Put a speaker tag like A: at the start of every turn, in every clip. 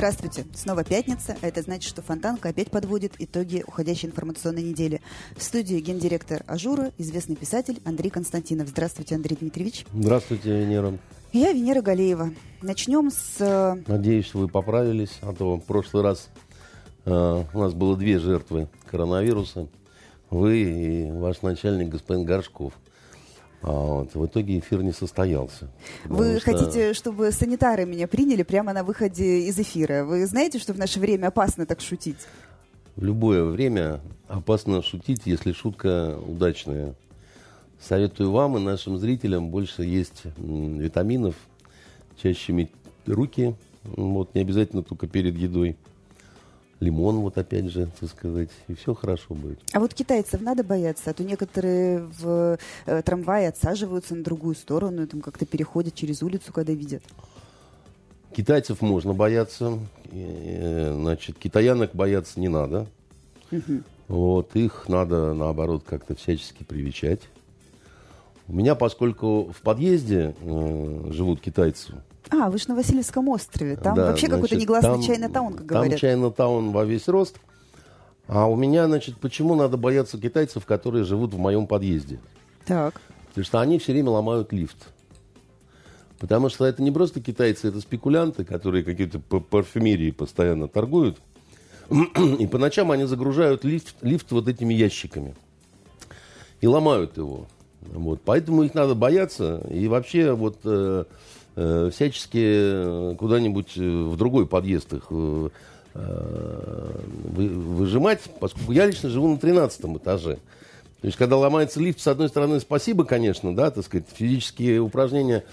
A: Здравствуйте. Снова пятница, а это значит, что Фонтанка опять подводит итоги уходящей информационной недели. В студии гендиректор Ажура, известный писатель Андрей Константинов. Здравствуйте, Андрей Дмитриевич.
B: Здравствуйте, Венера.
A: Я Венера Галеева. Начнем с... Э,
B: Надеюсь, вы поправились, а то в прошлый раз э, у нас было две жертвы коронавируса. Вы и ваш начальник, господин Горшков. А вот, в итоге эфир не состоялся.
A: Вы что... хотите, чтобы санитары меня приняли прямо на выходе из эфира? Вы знаете, что в наше время опасно так шутить?
B: В любое время опасно шутить, если шутка удачная. Советую вам и нашим зрителям больше есть витаминов, чаще мыть руки, вот, не обязательно только перед едой лимон, вот опять же, так сказать, и все хорошо будет.
A: А вот китайцев надо бояться, а то некоторые в э, трамвае отсаживаются на другую сторону, там как-то переходят через улицу, когда видят.
B: Китайцев можно бояться, э, значит, китаянок бояться не надо. Угу. Вот, их надо, наоборот, как-то всячески привечать. У меня, поскольку в подъезде э, живут китайцы,
A: а, вы же на Васильевском острове. Там да, вообще какой-то негласный там, Чайна-таун, как говорят.
B: Там Чайна-таун во весь рост. А у меня, значит, почему надо бояться китайцев, которые живут в моем подъезде?
A: Так.
B: Потому что они все время ломают лифт. Потому что это не просто китайцы, это спекулянты, которые какие-то парфюмерии постоянно торгуют. И по ночам они загружают лифт, лифт вот этими ящиками. И ломают его. Вот. Поэтому их надо бояться. И вообще вот... Э, всячески э, куда-нибудь э, в другой подъезд их выжимать, поскольку я лично живу на 13 этаже. То есть, когда ломается лифт, с одной стороны, спасибо, конечно, да, так сказать, физические упражнения,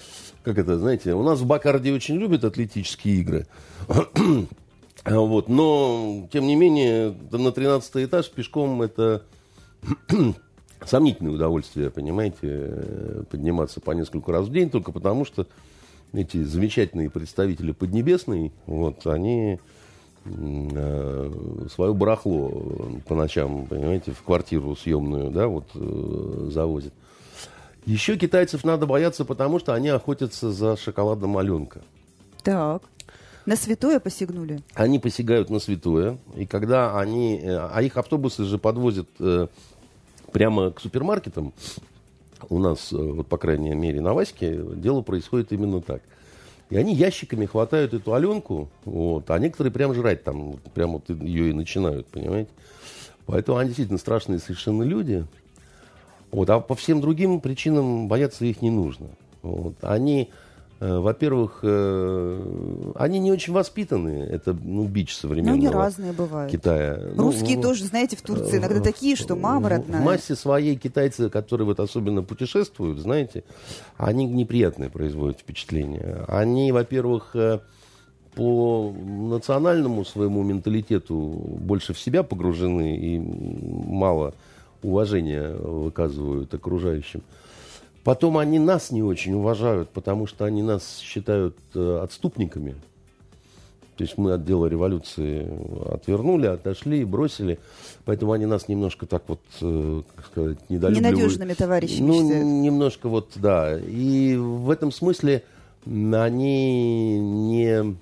B: как это, знаете, у нас в Бакарде очень любят атлетические игры. вот, но, тем не менее, на 13 этаж пешком это сомнительное удовольствие, понимаете, подниматься по несколько раз в день, только потому что эти замечательные представители Поднебесной, вот, они э, свое барахло по ночам, понимаете, в квартиру съемную, да, вот, э, завозят. Еще китайцев надо бояться, потому что они охотятся за шоколадом Аленка.
A: Так. На святое посягнули?
B: Они посягают на святое. И когда они... Э, а их автобусы же подвозят прямо к супермаркетам у нас, э, вот по крайней мере, на Ваське, дело происходит именно так. И они ящиками хватают эту Аленку, вот, а некоторые прям жрать там, прям вот ее и начинают, понимаете. Поэтому они действительно страшные совершенно люди. Вот, а по всем другим причинам бояться их не нужно. Вот. Они во-первых, э, они не очень воспитанные. Это ну, бич современного
A: Ну, они разные бывают.
B: Китая.
A: Русские ну, тоже, знаете, в Турции иногда такие, что мама родная.
B: В массе своей китайцы, которые вот особенно путешествуют, знаете, они неприятные производят впечатление. Они, во-первых, э, по национальному своему менталитету больше в себя погружены и мало уважения выказывают окружающим. Потом они нас не очень уважают, потому что они нас считают э, отступниками. То есть мы от дела революции отвернули, отошли, бросили. Поэтому они нас немножко так вот, э, как сказать, недолюбливают.
A: Ненадежными товарищами
B: Ну, считают. немножко вот, да. И в этом смысле они не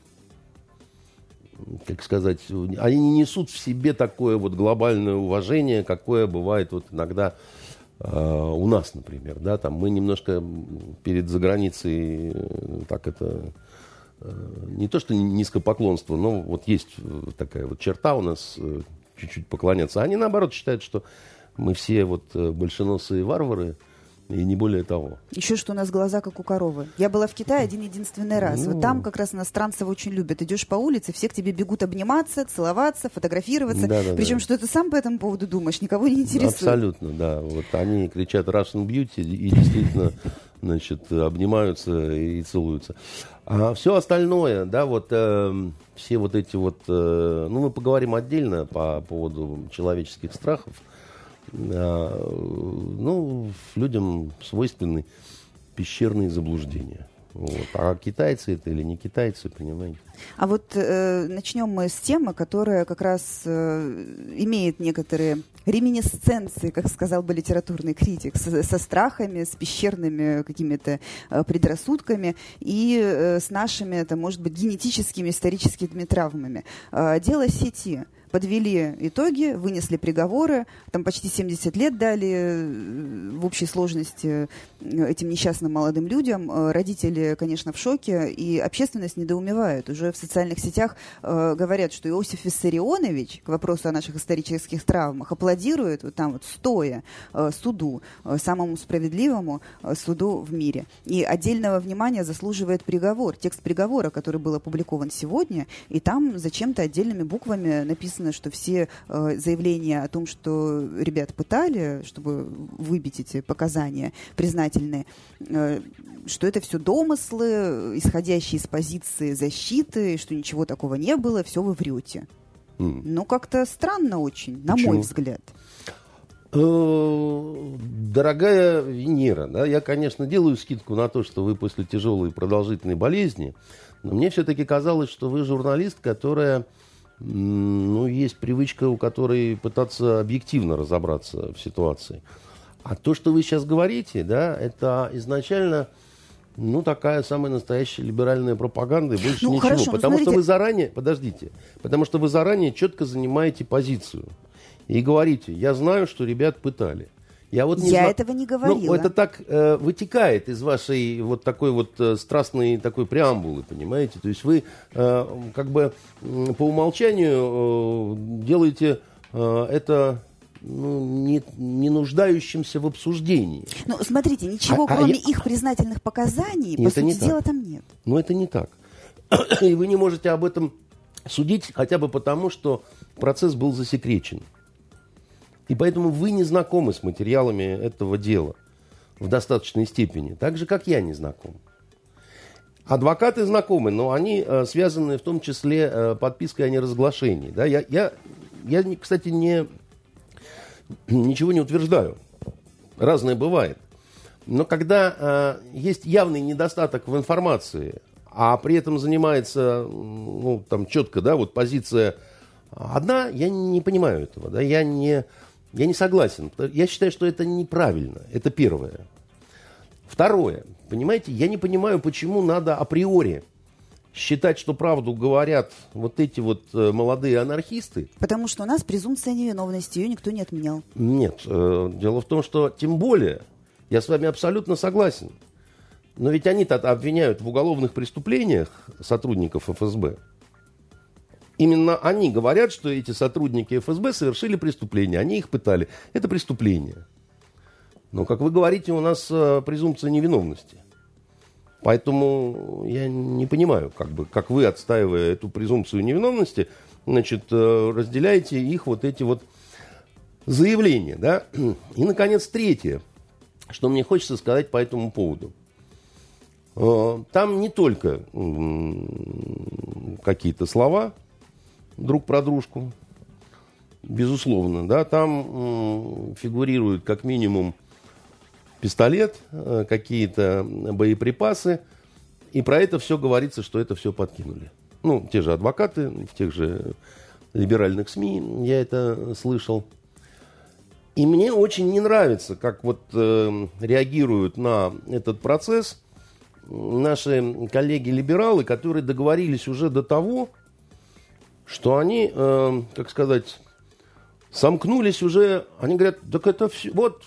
B: как сказать, они не несут в себе такое вот глобальное уважение, какое бывает вот иногда у нас, например, да, там мы немножко перед заграницей э, так это э, не то что низкопоклонство, но вот есть такая вот черта у нас э, чуть-чуть поклоняться. Они наоборот считают, что мы все вот большеносые варвары, И не более того.
A: Еще что у нас глаза как у коровы. Я была в Китае один единственный раз.
B: Ну.
A: Вот там как раз иностранцев очень любят. Идешь по улице, все к тебе бегут обниматься, целоваться, фотографироваться.
B: Да-да-да.
A: Причем, что ты сам по этому поводу думаешь, никого не интересует.
B: Абсолютно, да. Вот они кричат Russian Beauty и действительно, значит, обнимаются и целуются. А все остальное, да, вот эм, все вот эти вот, э, ну, мы поговорим отдельно по поводу человеческих страхов. А, ну, людям свойственны пещерные заблуждения. Вот. А китайцы это или не китайцы, понимаете?
A: А вот э, начнем мы с темы, которая как раз э, имеет некоторые реминесценции, как сказал бы литературный критик, со, со страхами, с пещерными какими-то э, предрассудками и э, с нашими, это, может быть, генетическими, историческими травмами. Э, дело сети подвели итоги, вынесли приговоры, там почти 70 лет дали э, в общей сложности этим несчастным молодым людям. Родители, конечно, в шоке, и общественность недоумевает. Уже в социальных сетях говорят, что Иосиф Виссарионович, к вопросу о наших исторических травмах, аплодирует вот там вот стоя э, суду, э, самому справедливому э, суду в мире. И отдельного внимания заслуживает приговор, текст приговора, который был опубликован сегодня, и там зачем-то отдельными буквами написано, что все заявления о том, что ребят пытали, чтобы выбить эти показания признательные, что это все домыслы, исходящие из позиции защиты, что ничего такого не было, все вы врете. Ну, как-то странно очень, на
B: Почему?
A: мой взгляд.
B: Э, Дорогая Венера, да, я, конечно, делаю скидку на то, что вы после тяжелой и продолжительной болезни, но мне все-таки казалось, что вы журналист, которая, ну, есть привычка, у которой пытаться объективно разобраться в ситуации. А то, что вы сейчас говорите, да, это изначально, ну, такая самая настоящая либеральная пропаганда и больше
A: Ну,
B: ничего.
A: хорошо, ну,
B: потому что
A: смотрите-
B: вы заранее, подождите, потому что вы заранее четко занимаете позицию и говорите, я знаю, что ребят пытали. Я, вот не
A: Я
B: зна-
A: этого не
B: Ну,
A: говорила.
B: это так э, вытекает из вашей вот такой вот э, страстной такой преамбулы, понимаете? То есть вы э, как бы м, по умолчанию э, делаете э, это ну, не, не нуждающимся в обсуждении.
A: Ну, смотрите, ничего,
B: А- а
A: кроме
B: я-
A: их признательных показаний, по
B: Это не
A: сути
B: так.
A: дела, там нет.
B: Но это не так. И вы не можете об этом судить хотя бы потому, что процесс был засекречен. И поэтому вы не знакомы с материалами этого дела в достаточной степени, так же, как я не знаком. Адвокаты знакомы, но они э, связаны в том числе э, подпиской о неразглашении. Да? Я, я, я, не- кстати, не, ничего не утверждаю. Разное бывает. Но когда э, есть явный недостаток в информации, а при этом занимается, ну, там четко, да, вот позиция одна, я не понимаю этого, да, я не, я не согласен. Я считаю, что это неправильно. Это первое. Второе. Понимаете, я не понимаю, почему надо априори считать, что правду говорят вот эти вот э, молодые анархисты,
A: Потому что у нас презумпция невиновности, ее никто не отменял.
B: нет, э, дело в том, что тем более, я с вами абсолютно согласен, но ведь они-то обвиняют в уголовных преступлениях сотрудников ФСБ. Именно они говорят, что эти сотрудники ФСБ совершили преступление, они их пытали. Это преступление. Но, как вы говорите, у нас э, презумпция невиновности. Поэтому я не понимаю, как, бы, как вы, отстаивая эту презумпцию невиновности, значит, э, разделяете их вот эти вот заявления. Да? И, наконец, третье, что мне хочется сказать по этому поводу. Э, Там не только какие-то слова друг про дружку, безусловно, да, там м, фигурирует как минимум пистолет, э, какие-то боеприпасы, и про это все говорится, что это все подкинули. Ну, те же адвокаты, в тех же либеральных СМИ я это слышал. И мне очень не нравится, как вот э, реагируют на этот процесс наши коллеги-либералы, которые договорились уже до того, что они, э, как сказать, сомкнулись уже, они говорят, так это все, вот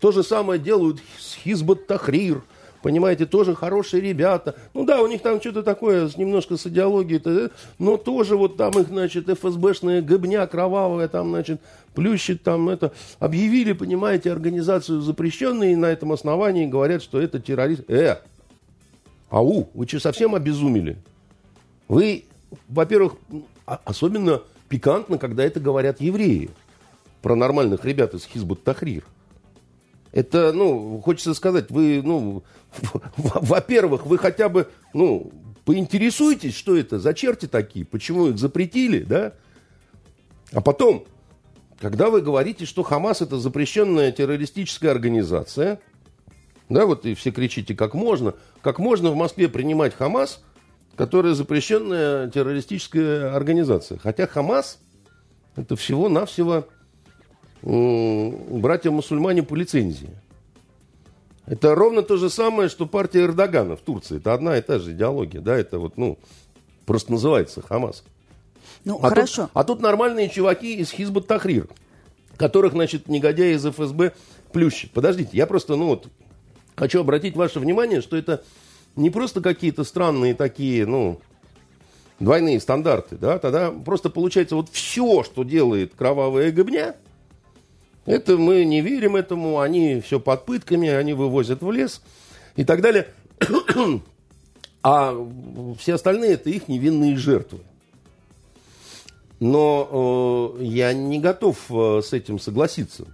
B: то же самое делают с Хизбат Тахрир, понимаете, тоже хорошие ребята. Ну да, у них там что-то такое, немножко с идеологией, э, но тоже вот там их, значит, ФСБшная гыбня кровавая, там, значит, плющит там это. Объявили, понимаете, организацию запрещенной, и на этом основании говорят, что это террорист. Э, ау, вы что, совсем обезумели? Вы, во-первых, а, особенно пикантно, когда это говорят евреи про нормальных ребят из Хизбут Тахрир. Это, ну, хочется сказать, вы, ну, во-первых, вы хотя бы, ну, поинтересуйтесь, что это за черти такие, почему их запретили, да? А потом, когда вы говорите, что Хамас это запрещенная террористическая организация, да, вот и все кричите, как можно, как можно в Москве принимать Хамас, которая запрещенная террористическая организация. Хотя Хамас это всего-навсего братья-мусульмане по лицензии. Это ровно то же самое, что партия Эрдогана в Турции. Это одна и та же идеология, да, это вот, ну, просто называется Хамас.
A: Ну,
B: а
A: хорошо.
B: Тут, а тут нормальные чуваки из Хизбут Тахрир, которых, значит, негодяи из ФСБ плющат. Подождите, я просто, ну вот, хочу обратить ваше внимание, что это не просто какие-то странные такие, ну, двойные стандарты, да, тогда просто получается вот все, что делает кровавая гыбня, это мы не верим этому, они все под пытками, они вывозят в лес и так далее. А все остальные это их невинные жертвы. Но э, я не готов э, с этим согласиться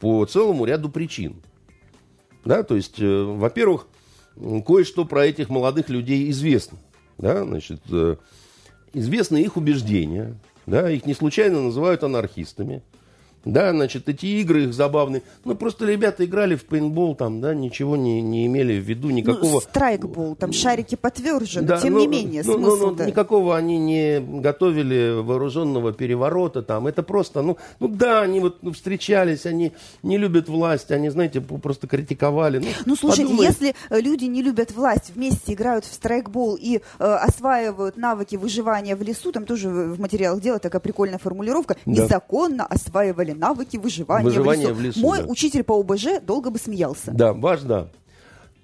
B: по целому ряду причин. Да, то есть, э, во-первых, кое-что про этих молодых людей известно. Да, значит, э, известны их убеждения. Да, их не случайно называют анархистами. Да, значит, эти игры их забавные. Ну, просто ребята играли в пейнтбол, там, да, ничего не, не имели в виду, никакого... Ну,
A: страйкбол, там шарики потверже, да, тем
B: ну,
A: не менее,
B: ну,
A: смысл,
B: ну,
A: да.
B: Никакого они не готовили вооруженного переворота, там, это просто, ну, ну да, они вот ну, встречались, они не любят власть, они, знаете, просто критиковали. Ну,
A: ну слушайте,
B: подумай...
A: если э, люди не любят власть, вместе играют в страйкбол и э, осваивают навыки выживания в лесу, там тоже в материалах дела такая прикольная формулировка, да. незаконно осваивали навыки выживания,
B: выживания
A: в лесу.
B: В лесу
A: Мой
B: да.
A: учитель по ОБЖ долго бы смеялся.
B: Да, да.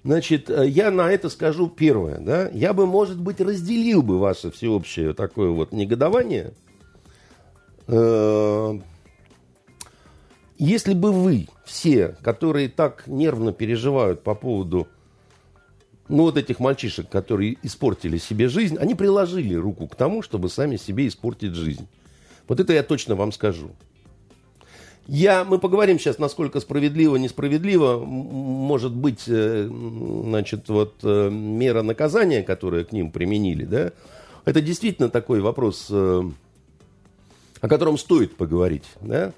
B: Значит, э, я на это скажу первое, да. Я бы, может быть, разделил бы ваше всеобщее такое вот негодование, э, если бы вы все, которые так нервно переживают по поводу ну, вот этих мальчишек, которые испортили себе жизнь, они приложили руку к тому, чтобы сами себе испортить жизнь. Вот это я точно вам скажу. Я, мы поговорим сейчас, насколько справедливо, несправедливо может быть, э, значит, вот э, мера наказания, которую к ним применили, да. Это действительно такой вопрос, э, о котором стоит поговорить, да.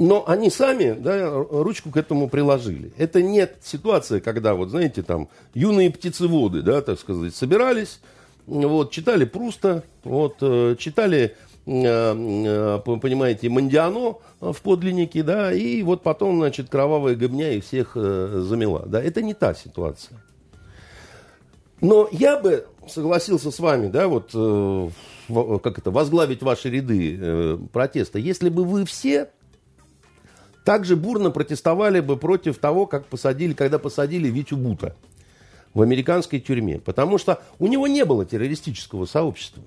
B: Но они сами да, ручку к этому приложили. Это нет ситуация, когда, вот знаете, там юные птицеводы, да, так сказать, собирались, вот, читали Пруста, вот, читали понимаете, Мандиано в подлиннике, да, и вот потом, значит, кровавая гобня и всех э, замела, да, это не та ситуация. Но я бы согласился с вами, да, вот, как это, возглавить ваши ряды протеста, если бы вы все также бурно протестовали бы против того, как посадили, когда посадили Витю Бута в американской тюрьме. Потому что у него не было террористического сообщества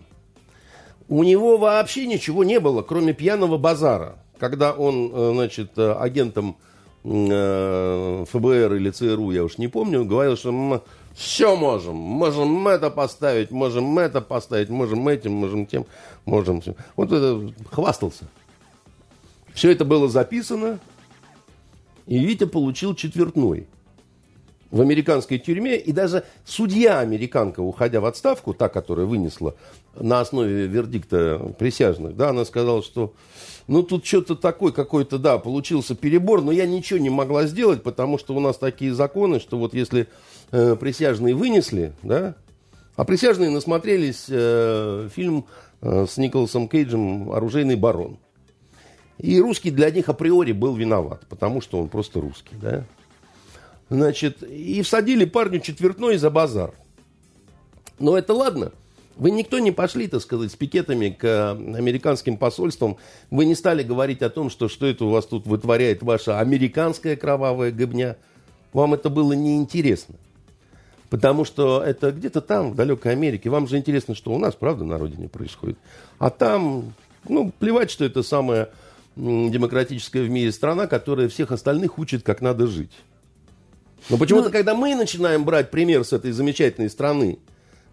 B: у него вообще ничего не было, кроме пьяного базара. Когда он, э, значит, э, агентом э, ФБР или ЦРУ, я уж не помню, говорил, что мы все можем. Можем это поставить, можем это поставить, можем этим, можем тем, можем всем. Вот это хвастался. Все это было записано, и Витя получил четвертной в американской тюрьме, и даже судья американка, уходя в отставку, та, которая вынесла на основе вердикта присяжных, да, она сказала, что ну тут что-то такое какой-то, да, получился перебор, но я ничего не могла сделать, потому что у нас такие законы, что вот если э, присяжные вынесли, да, а присяжные насмотрелись э, фильм э, с Николасом Кейджем «Оружейный барон». И русский для них априори был виноват, потому что он просто русский, да. Значит, и всадили парню четвертной за базар. Но это ладно. Вы никто не пошли, так сказать, с пикетами к американским посольствам. Вы не стали говорить о том, что что это у вас тут вытворяет ваша американская кровавая гыбня. Вам это было неинтересно. Потому что это где-то там, в далекой Америке. Вам же интересно, что у нас, правда, на родине происходит. А там, ну, плевать, что это самая демократическая в мире страна, которая всех остальных учит, как надо жить. Но почему-то, ну, когда мы начинаем брать пример с этой замечательной страны,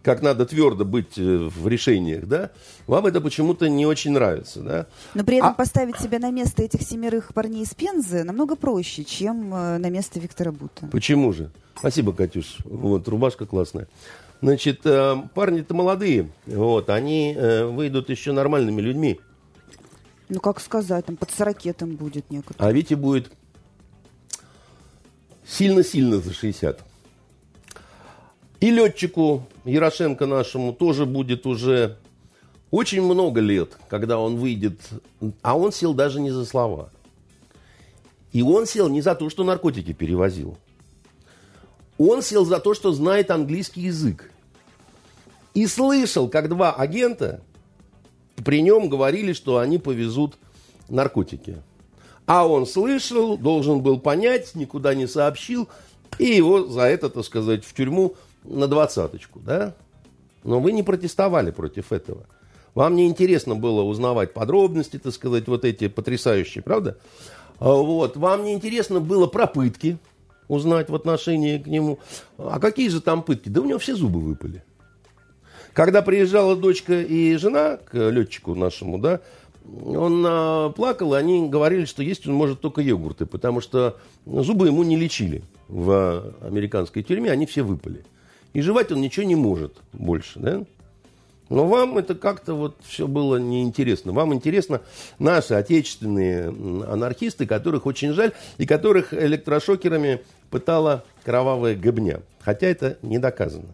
B: как надо твердо быть э, в решениях, да, вам это почему-то не очень нравится, да.
A: Но при этом а... поставить себя на место этих семерых парней из Пензы намного проще, чем э, на место Виктора Бута.
B: Почему же? Спасибо, Катюш. Вот, рубашка классная. Значит, э, парни-то молодые, вот, они выйдут еще нормальными людьми.
A: Ну, как сказать, там под сорокетом будет некоторые.
B: А Вите будет сильно-сильно за 60. И летчику Ярошенко нашему тоже будет уже очень много лет, когда он выйдет. А он сел даже не за слова. И он сел не за то, что наркотики перевозил. Он сел за то, что знает английский язык. И слышал, как два агента при нем говорили, что они повезут наркотики. А он слышал, должен был понять, никуда не сообщил, и его за это, так сказать, в тюрьму на двадцаточку, да? Но вы не протестовали против этого. Вам не интересно было узнавать подробности, так сказать, вот эти потрясающие, правда? А вот. Вам не интересно было про пытки узнать в отношении к нему. А какие же там пытки? Да у него все зубы выпали. Когда приезжала дочка и жена к летчику нашему, да, он а, плакал, и они говорили, что есть он может только йогурты, потому что зубы ему не лечили в американской тюрьме, они все выпали. И жевать он ничего не может больше, да? Но вам это как-то вот все было неинтересно. Вам интересно наши отечественные анархисты, которых очень жаль, и которых электрошокерами пытала кровавая гобня. Хотя это не доказано.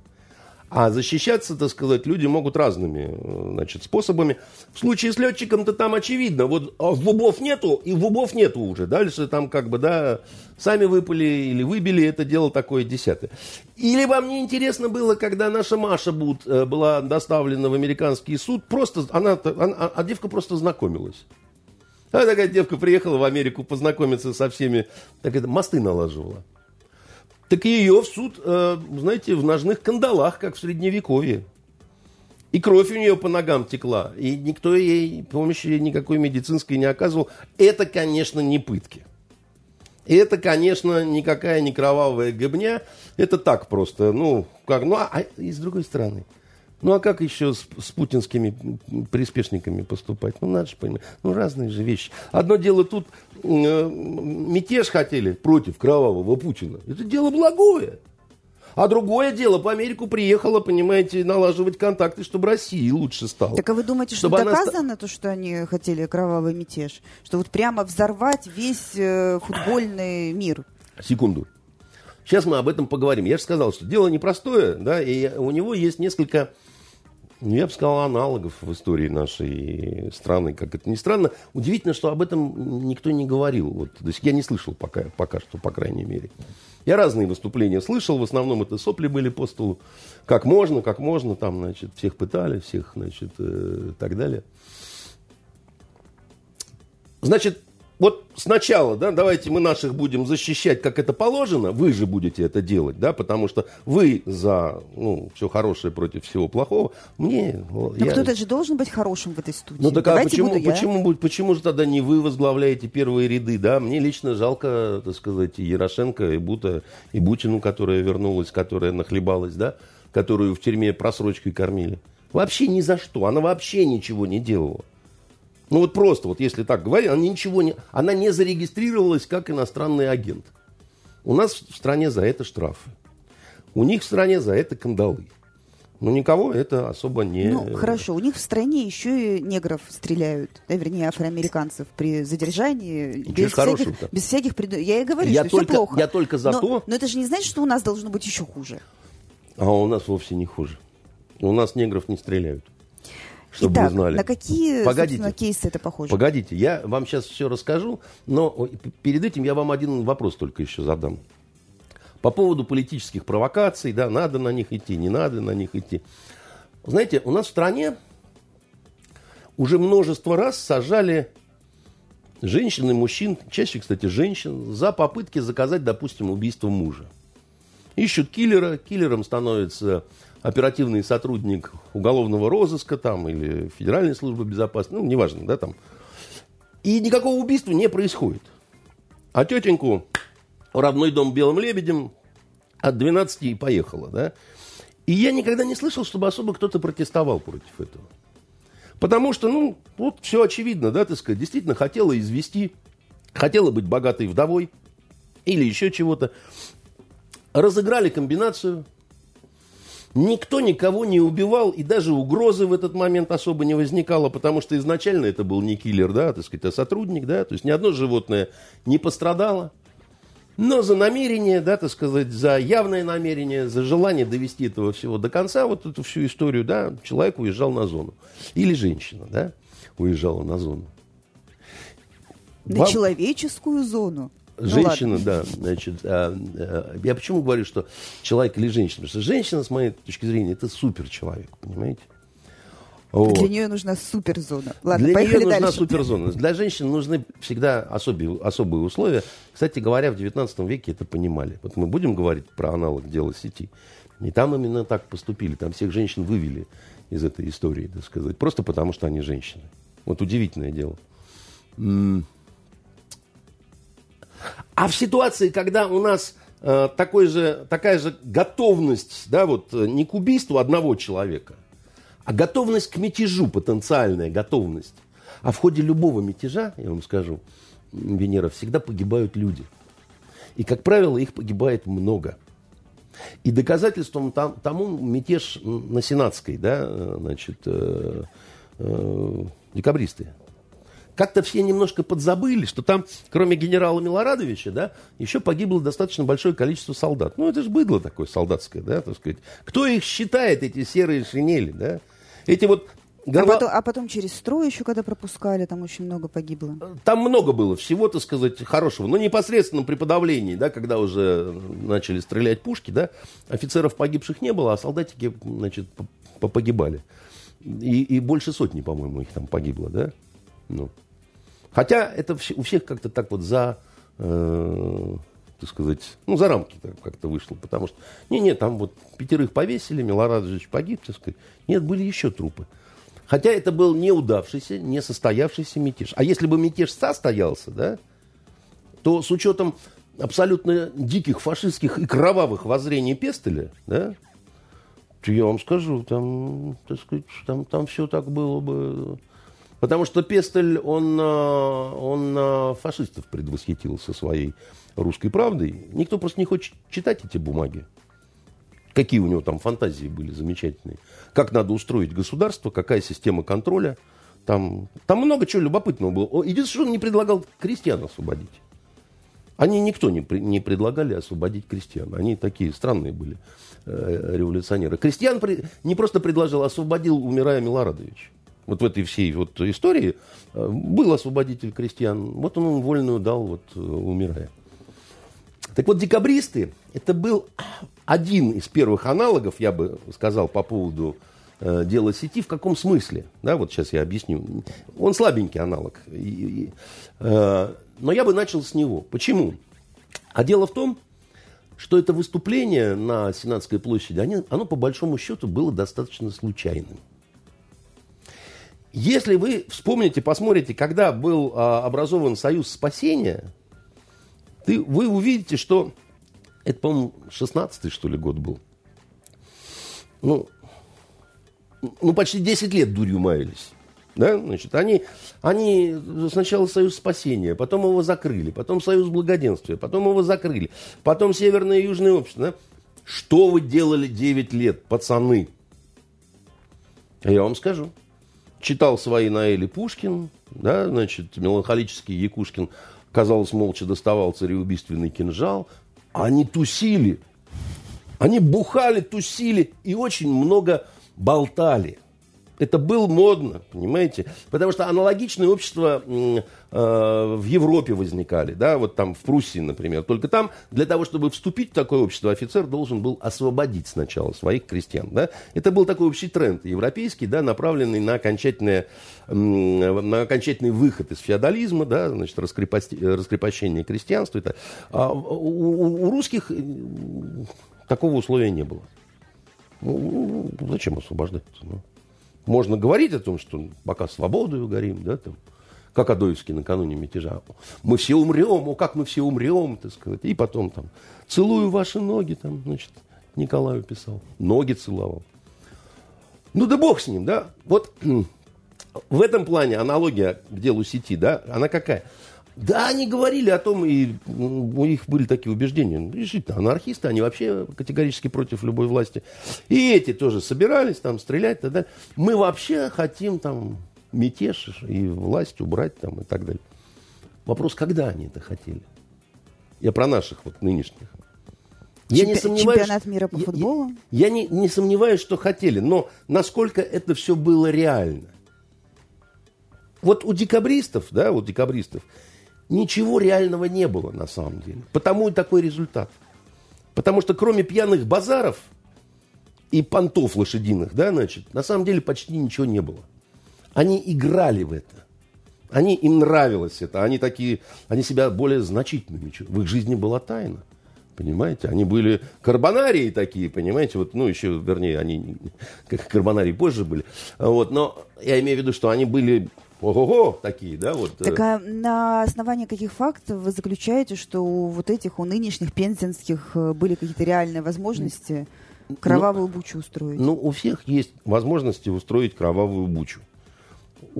B: А защищаться, так сказать, люди могут разными значит, способами. В случае с летчиком-то там очевидно. Вот а вубов нету, и вубов нету уже. Дальше там как бы, да, сами выпали или выбили, это дело такое десятое. Или вам не интересно было, когда наша Маша Бут э, была доставлена в американский суд, просто, она, она, а девка просто знакомилась. А такая девка приехала в Америку познакомиться со всеми, так это, мосты налаживала так ее в суд, э, знаете, в ножных кандалах, как в Средневековье. И кровь у нее по ногам текла, и никто ей помощи никакой медицинской не оказывал. Это, конечно, не пытки. Это, конечно, никакая не кровавая гобня. Это так просто. Ну, как, ну, а, а и с другой стороны – ну а как еще с, с путинскими приспешниками поступать? Ну надо же понимать. Ну разные же вещи. Одно дело тут э, мятеж хотели против кровавого Путина. Это дело благое. А другое дело, по Америку приехала, понимаете, налаживать контакты, чтобы России лучше стало.
A: Так а вы думаете, что доказано она... то, что они хотели кровавый мятеж? Что вот прямо взорвать весь э, футбольный мир?
B: Секунду. Сейчас мы об этом поговорим. Я же сказал, что дело непростое, да, и у него есть несколько я бы сказал, аналогов в истории нашей страны, как это ни странно. Удивительно, что об этом никто не говорил. Вот, то есть я не слышал пока, пока что, по крайней мере. Я разные выступления слышал, в основном это сопли были по столу. Как можно, как можно, там, значит, всех пытали, всех, значит, э, так далее. Значит, вот сначала, да, давайте мы наших будем защищать, как это положено, вы же будете это делать, да, потому что вы за, ну, все хорошее против всего плохого. Мне...
A: Но я... кто-то же должен быть хорошим в этой студии.
B: Ну, так а почему, буду почему, почему же тогда не вы возглавляете первые ряды, да? Мне лично жалко, так сказать, и Ярошенко, и Бута, и Бутину, которая вернулась, которая нахлебалась, да, которую в тюрьме просрочкой кормили. Вообще ни за что, она вообще ничего не делала. Ну вот просто, вот если так говорить, она ничего не, она не зарегистрировалась как иностранный агент. У нас в стране за это штрафы. У них в стране за это кандалы. Но никого это особо не...
A: Ну, хорошо, у них в стране еще и негров стреляют, да, вернее, афроамериканцев при задержании. без всяких, без всяких пред... Я и говорю, я что только, все плохо.
B: Я только за
A: но,
B: то...
A: Но это же не значит, что у нас должно быть еще хуже.
B: А у нас вовсе не хуже. У нас негров не стреляют чтобы
A: Итак,
B: вы знали.
A: на какие Погодите. кейсы это похоже?
B: Погодите, я вам сейчас все расскажу, но перед этим я вам один вопрос только еще задам. По поводу политических провокаций, да, надо на них идти, не надо на них идти. Знаете, у нас в стране уже множество раз сажали женщин и мужчин, чаще, кстати, женщин, за попытки заказать, допустим, убийство мужа. ищут киллера, киллером становится оперативный сотрудник уголовного розыска там или Федеральной службы безопасности, ну, неважно, да, там. И никакого убийства не происходит. А тетеньку в родной дом белым лебедем от 12 и поехала, да. И я никогда не слышал, чтобы особо кто-то протестовал против этого. Потому что, ну, вот все очевидно, да, так сказать, действительно хотела извести, хотела быть богатой вдовой или еще чего-то. Разыграли комбинацию, Никто никого не убивал, и даже угрозы в этот момент особо не возникало, потому что изначально это был не киллер, да, так сказать, а сотрудник, да, то есть ни одно животное не пострадало. Но за намерение, да, так сказать, за явное намерение, за желание довести этого всего до конца, вот эту всю историю, да, человек уезжал на зону. Или женщина, да, уезжала на зону.
A: На Вам... человеческую зону.
B: Ну женщина, ну, да, значит, а, а, я почему говорю, что человек или женщина? Потому что женщина, с моей точки зрения, это супер человек, понимаете?
A: Вот. Для нее нужна суперзона.
B: Ладно, Для нее нужна дальше. суперзона. Для женщин нужны всегда особые, особые условия. Кстати говоря, в 19 веке это понимали. Вот мы будем говорить про аналог дела сети. И там именно так поступили. Там всех женщин вывели из этой истории, так сказать. Просто потому, что они женщины. Вот удивительное дело. А в ситуации, когда у нас э, такой же, такая же готовность, да, вот э, не к убийству одного человека, а готовность к мятежу, потенциальная готовность. А в ходе любого мятежа, я вам скажу, Венера, всегда погибают люди. И, как правило, их погибает много. И доказательством там, тому мятеж на Сенатской, да, э, значит, э, э, декабристы как-то все немножко подзабыли, что там, кроме генерала Милорадовича, да, еще погибло достаточно большое количество солдат. Ну, это же быдло такое солдатское, да, так сказать. Кто их считает, эти серые шинели, да? Эти вот
A: Голова... А, потом, а потом через строй еще, когда пропускали, там очень много погибло.
B: Там много было всего, так сказать, хорошего. Но непосредственно при подавлении, да, когда уже начали стрелять пушки, да, офицеров погибших не было, а солдатики, значит, погибали. И, и больше сотни, по-моему, их там погибло, да. Ну. Хотя это у всех как-то так вот за, э, так сказать, ну, за рамки как-то вышло. Потому что, не-не, там вот пятерых повесили, Милорадович погиб, так сказать. Нет, были еще трупы. Хотя это был неудавшийся, не состоявшийся мятеж. А если бы мятеж состоялся, да, то с учетом абсолютно диких фашистских и кровавых воззрений Пестеля, да, то я вам скажу, там, так сказать, там, там все так было бы Потому что Пестель, он, а, он а, фашистов предвосхитил со своей русской правдой. Никто просто не хочет читать эти бумаги. Какие у него там фантазии были замечательные. Как надо устроить государство, какая система контроля. Там, там много чего любопытного было. Единственное, что он не предлагал крестьян освободить. Они никто не, не предлагали освободить крестьян. Они такие странные были э, революционеры. Крестьян при, не просто предложил, а освободил, умирая Милорадович вот в этой всей вот истории э, был освободитель крестьян. Вот он ему вольную дал, вот э, умирая. Так вот, декабристы, это был один из первых аналогов, я бы сказал, по поводу э, дела сети. В каком смысле? Да, вот сейчас я объясню. Он слабенький аналог. И, и, э, но я бы начал с него. Почему? А дело в том, что это выступление на Сенатской площади, они, оно по большому счету было достаточно случайным. Если вы вспомните, посмотрите, когда был а, образован Союз спасения, ты, вы увидите, что это, по-моему, 16-й, что ли, год был. Ну, ну, почти 10 лет дурью маялись. Да? Значит, они, они сначала Союз спасения, потом его закрыли, потом Союз благоденствия, потом его закрыли, потом Северное и Южное общество. Да? Что вы делали 9 лет, пацаны? Я вам скажу читал свои Наэли Пушкин, да, значит, меланхолический Якушкин, казалось, молча доставал цареубийственный кинжал. Они тусили, они бухали, тусили и очень много болтали – это было модно, понимаете? Потому что аналогичные общества э, в Европе возникали, да, вот там в Пруссии, например. Только там для того, чтобы вступить в такое общество, офицер должен был освободить сначала своих крестьян, да. Это был такой общий тренд европейский, да, направленный на окончательное, на окончательный выход из феодализма, да, значит, раскрепощение крестьянства. А у, у, русских такого условия не было. Ну зачем освобождать? Ну, можно говорить о том, что пока свободою горим, да, там, как Адоевский накануне мятежа. Мы все умрем, о, как мы все умрем, так сказать. И потом там, целую ваши ноги, там, значит, Николаю писал. Ноги целовал. Ну да бог с ним, да. Вот в этом плане аналогия к делу сети, да, она какая? Да, они говорили о том, и у них были такие убеждения. Ну, решительно, анархисты, они вообще категорически против любой власти. И эти тоже собирались там стрелять и так далее. Мы вообще хотим там мятеж и власть убрать там и так далее. Вопрос, когда они это хотели? Я про наших вот нынешних.
A: Я Чемпи- не сомневаюсь, чемпионат мира по футболу?
B: Я, я не, не сомневаюсь, что хотели, но насколько это все было реально? Вот у декабристов, да, у декабристов ничего реального не было на самом деле. Потому и такой результат. Потому что кроме пьяных базаров и понтов лошадиных, да, значит, на самом деле почти ничего не было. Они играли в это. Они, им нравилось это. Они такие, они себя более значительными. В их жизни была тайна. Понимаете? Они были карбонарии такие, понимаете? Вот, ну, еще, вернее, они как карбонарии позже были. Вот, но я имею в виду, что они были Ого-го, такие, да, вот.
A: Э. Так а на основании каких фактов вы заключаете, что у вот этих, у нынешних пензенских э, были какие-то реальные возможности кровавую ну, бучу устроить?
B: Ну, у всех есть возможности устроить кровавую бучу.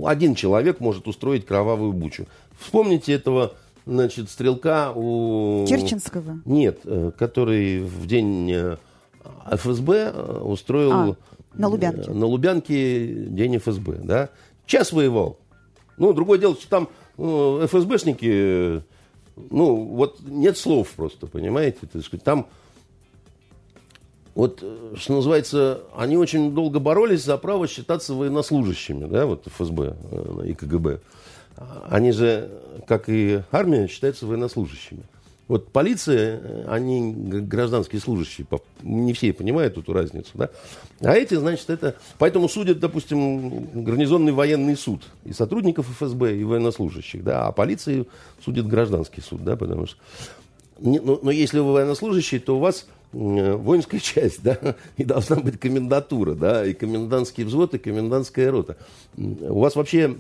B: Один человек может устроить кровавую бучу. Вспомните этого, значит, стрелка у...
A: Керченского?
B: Нет, э, который в день ФСБ устроил... А,
A: на Лубянке.
B: На Лубянке день ФСБ, да. Час воевал. Ну, другое дело, что там э, ФСБшники, ну, вот нет слов просто, понимаете? Там, вот, э, что называется, они очень долго боролись за право считаться военнослужащими, да, вот ФСБ э, и КГБ. Они же, как и армия, считаются военнослужащими. Вот полиция, э, они гражданские служащие, не все понимают эту разницу, да? А эти, значит, это... Поэтому судят, допустим, гарнизонный военный суд и сотрудников ФСБ, и военнослужащих, да? А полиции судит гражданский суд, да? Потому что... Но, ну, но если вы военнослужащий, то у вас воинская часть, да, и должна быть комендатура, да, и комендантский взвод, и комендантская рота. У вас вообще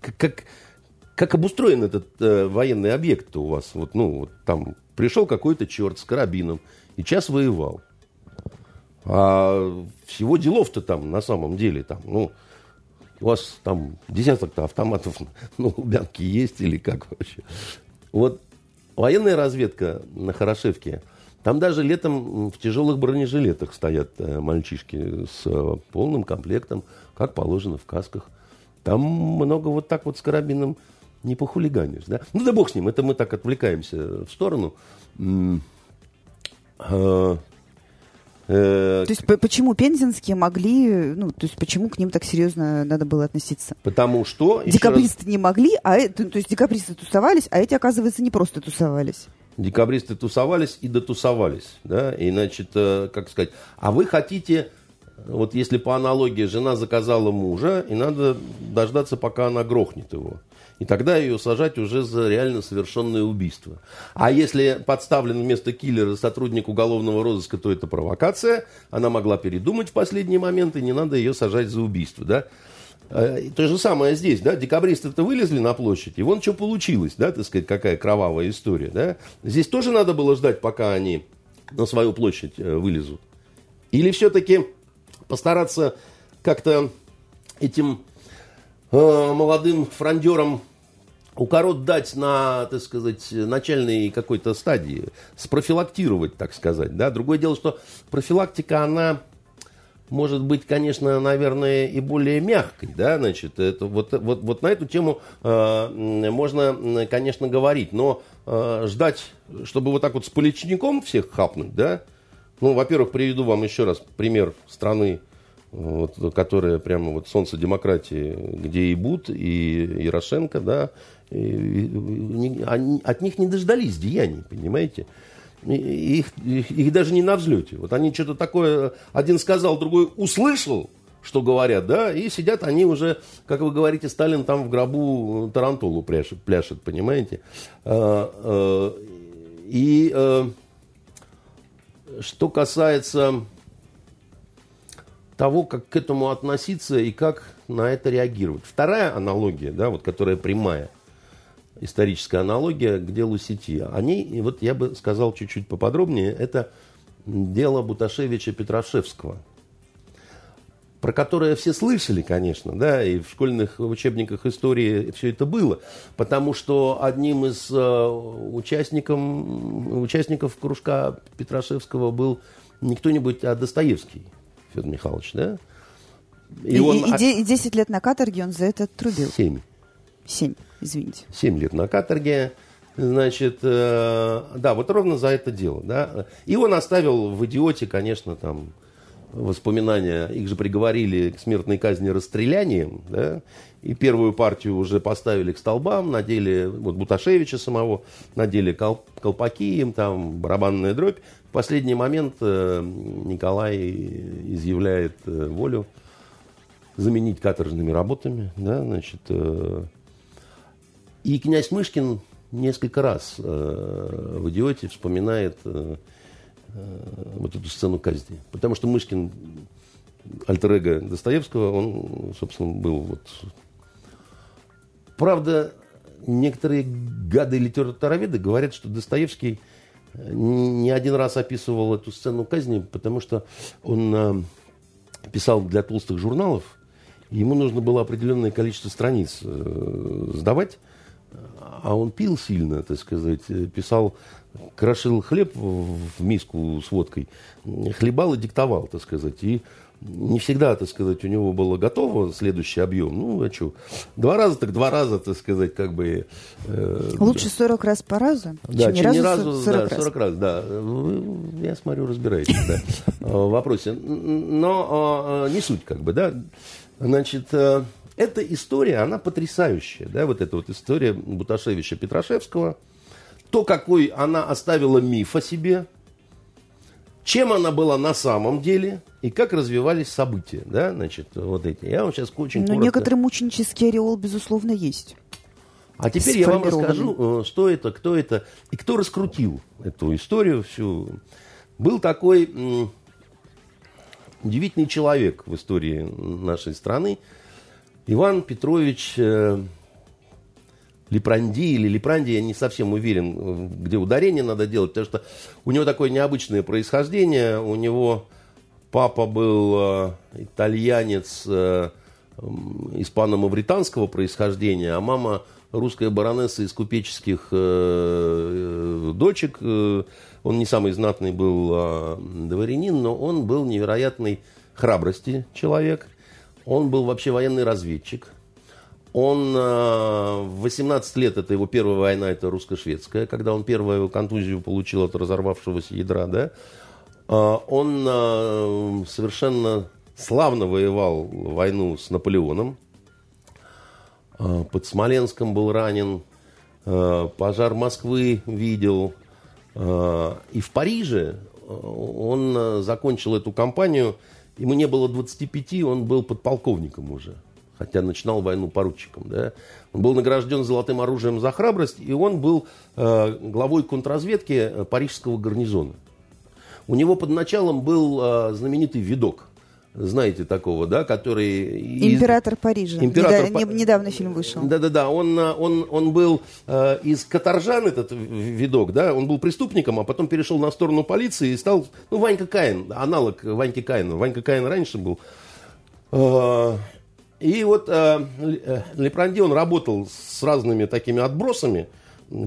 B: как, как обустроен этот э, военный объект у вас? Вот, ну, вот там пришел какой-то черт с карабином и час воевал. А всего делов-то там на самом деле там, ну, у вас там десяток-то автоматов ну, Лубянки есть или как вообще? Вот военная разведка на Хорошевке, там даже летом в тяжелых бронежилетах стоят э, мальчишки с э, полным комплектом, как положено в касках. Там много вот так вот с карабином не похулиганишь, да? Ну да бог с ним, это мы так отвлекаемся в сторону.
A: А, э, то есть почему пензенские могли, ну, то есть почему к ним так серьезно надо было относиться?
B: Потому что...
A: Декабристы раз... не могли, а то, то есть декабристы тусовались, а эти, оказывается, не просто тусовались.
B: Декабристы тусовались и дотусовались, да, и, значит, э, как сказать, а вы хотите, вот если по аналогии жена заказала мужа, и надо дождаться, пока она грохнет его. И тогда ее сажать уже за реально совершенное убийство. А если подставлен вместо киллера сотрудник уголовного розыска, то это провокация. Она могла передумать в последний момент, и не надо ее сажать за убийство. Да? Э, то же самое здесь, да, декабристы-то вылезли на площадь, и вон что получилось, да, так сказать, какая кровавая история, да. Здесь тоже надо было ждать, пока они на свою площадь э, вылезут. Или все-таки постараться как-то этим э, молодым фрондерам укорот дать на, так сказать, начальной какой-то стадии, спрофилактировать, так сказать. Да? Другое дело, что профилактика, она может быть, конечно, наверное, и более мягкой, да, значит, это, вот, вот, вот на эту тему э, можно, конечно, говорить, но э, ждать, чтобы вот так вот с поличником всех хапнуть, да, ну, во-первых, приведу вам еще раз пример страны, вот, которая прямо вот солнце демократии, где и Бут, и Ярошенко, да, они, от них не дождались деяний, понимаете? Их, их, их даже не на взлете. Вот они что-то такое, один сказал, другой услышал, что говорят, да, и сидят они уже, как вы говорите, Сталин там в гробу Тарантулу пляшет, пляшет понимаете? А, а, и а, что касается того, как к этому относиться и как на это реагировать. Вторая аналогия, да, вот, которая прямая, историческая аналогия к делу сети. Они, вот я бы сказал чуть-чуть поподробнее, это дело Буташевича Петрашевского – про которое все слышали, конечно, да, и в школьных учебниках истории все это было, потому что одним из э, участников, участников кружка Петрашевского был не кто-нибудь, а Достоевский Федор Михайлович, да?
A: И, и, он... и, и 10 лет на каторге он за это трубил?
B: Семь.
A: Семь, извините.
B: Семь лет на каторге. Значит, э, да, вот ровно за это дело, да. И он оставил в «Идиоте», конечно, там воспоминания, их же приговорили к смертной казни расстрелянием, да, и первую партию уже поставили к столбам, надели вот Буташевича самого, надели кол, колпаки им, там барабанная дробь. В последний момент э, Николай изъявляет э, волю заменить каторжными работами, да, значит, э, и князь Мышкин несколько раз э, в «Идиоте» вспоминает э, Э, вот эту сцену казни. Потому что Мышкин, альтер Достоевского, он, собственно, был вот... Правда, некоторые гады литературоведы говорят, что Достоевский не один раз описывал эту сцену казни, потому что он э, писал для толстых журналов, ему нужно было определенное количество страниц э, сдавать, а он пил сильно, так сказать, писал крошил хлеб в миску с водкой, хлебал и диктовал, так сказать. И не всегда, так сказать, у него было готово следующий объем. Ну, а что, два раза, так два раза, так сказать, как бы...
A: Э, Лучше 40 раз по разу,
B: да, чем, чем ни разу, 40 да, 40 раз. раз, да. Вы, я смотрю, разбираетесь, да, в вопросе. Но а, не суть, как бы, да. Значит, э, эта история, она потрясающая, да, вот эта вот история Буташевича Петрашевского – то, какой она оставила миф о себе, чем она была на самом деле и как развивались события, да, значит, вот эти. Я вам сейчас очень
A: Но
B: коротко...
A: некоторый мученический ореол, безусловно, есть.
B: А теперь я вам расскажу, э, что это, кто это и кто раскрутил эту историю всю. Был такой удивительный человек в истории нашей страны, Иван Петрович э, Липранди или Липранди, я не совсем уверен, где ударение надо делать, потому что у него такое необычное происхождение. У него папа был э, итальянец э, испано-мавританского происхождения, а мама русская баронесса из купеческих дочек. Он не самый знатный был а, дворянин, но он был невероятной храбрости человек. Он был вообще военный разведчик – он э, в 18 лет, это его первая война, это русско-шведская, когда он первую контузию получил от разорвавшегося ядра, да, э, он совершенно славно воевал войну с Наполеоном, под Смоленском был ранен, пожар Москвы видел, и в Париже он закончил эту кампанию, ему не было 25, он был подполковником уже хотя начинал войну поручиком. Да. Он был награжден золотым оружием за храбрость, и он был э, главой контрразведки э, парижского гарнизона. У него под началом был э, знаменитый видок. Знаете такого, да, который...
A: Император Парижа. Император Недав... Недавно фильм вышел.
B: Да-да-да, он, э, он, он был э, из каторжан, этот видок, да, он был преступником, а потом перешел на сторону полиции и стал, ну, Ванька Каин, аналог Ваньки Каина. Ванька Каин раньше был. Э, и вот э, э, Лепранди, он работал с разными такими отбросами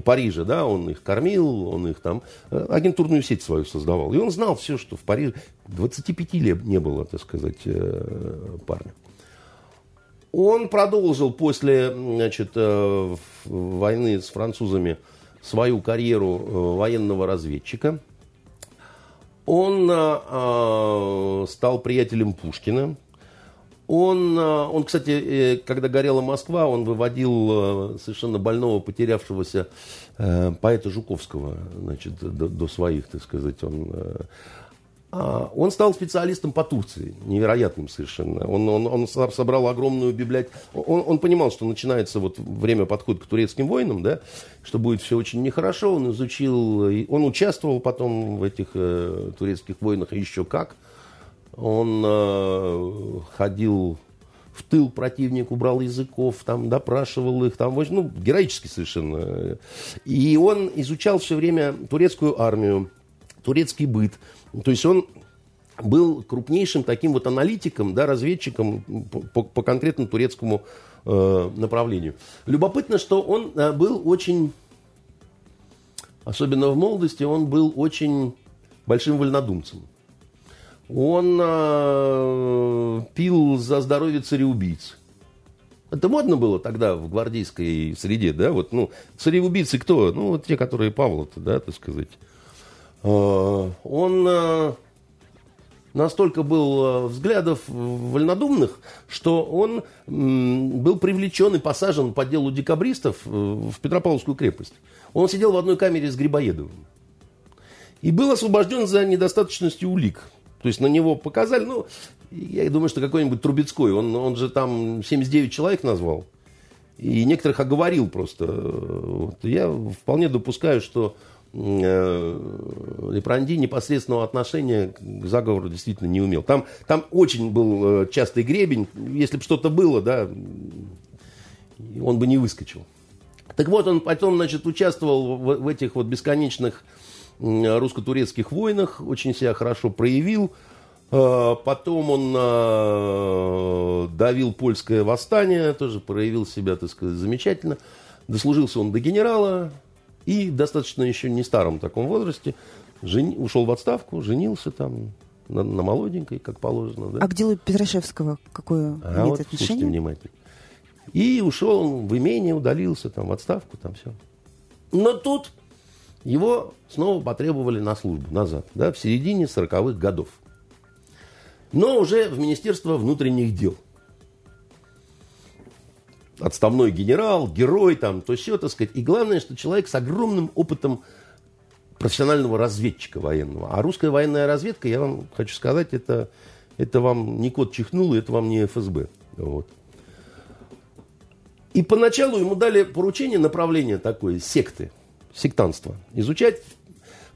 B: Парижа, да, он их кормил, он их там, э, агентурную сеть свою создавал. И он знал все, что в Париже 25 лет не было, так сказать, э, парня. Он продолжил после значит, э, войны с французами свою карьеру военного разведчика. Он стал приятелем Пушкина. Он, э, он, кстати, э, когда горела Москва, он выводил э, совершенно больного, потерявшегося поэта Жуковского, значит, до, до своих, так сказать. Он, А, он стал специалистом по Турции, невероятным совершенно. Он, он, он собрал огромную библиотеку. Он, он понимал, что начинается вот время подхода к турецким войнам, да, что будет все очень нехорошо. Он изучил, он участвовал потом в этих турецких войнах еще как. Он э, ходил в тыл противнику, брал языков, там, допрашивал их, там, ну, героически совершенно. И он изучал все время турецкую армию, турецкий быт. То есть он был крупнейшим таким вот аналитиком, да, разведчиком по, по конкретно турецкому э, направлению. Любопытно, что он э, был очень, особенно в молодости, он был очень большим вольнодумцем. Он э, пил за здоровье цареубийц. Это модно было тогда в гвардейской среде, да, вот, ну, цареубийцы кто? Ну, вот те, которые Павла-то, да, так сказать. Э, он э, настолько был э, взглядов вольнодумных, что он был привлечен и посажен по делу декабристов в Петропавловскую крепость. Он сидел в одной камере с Грибоедовым. И был освобожден за недостаточностью улик. То есть на него показали, ну, я думаю, что какой-нибудь Трубецкой, он, он же там 79 человек назвал. И некоторых оговорил просто. Вот. Я вполне допускаю, что э, Лепранди непосредственного отношения к заговору действительно не умел. Там, там очень был э, частый гребень. Если бы что-то было, да, он бы не выскочил. Так вот, он потом, значит, участвовал в, в этих вот бесконечных русско-турецких войнах, очень себя хорошо проявил. Э, потом он э, давил польское восстание, тоже проявил себя, так сказать, замечательно. Дослужился он до генерала и достаточно еще не старом таком возрасте жен... ушел в отставку, женился там на, на молоденькой, как положено. Да?
A: А к делу Петрашевского какое
B: а имеет вот, отношение? внимательно. И ушел в имение, удалился там в отставку, там все. Но тут его снова потребовали на службу назад, да, в середине 40-х годов. Но уже в Министерство внутренних дел. Отставной генерал, герой, там, то все, так сказать. И главное, что человек с огромным опытом профессионального разведчика военного. А русская военная разведка, я вам хочу сказать, это, это вам не кот чихнул, это вам не ФСБ. Вот. И поначалу ему дали поручение, направление такое, секты – сектанство изучать,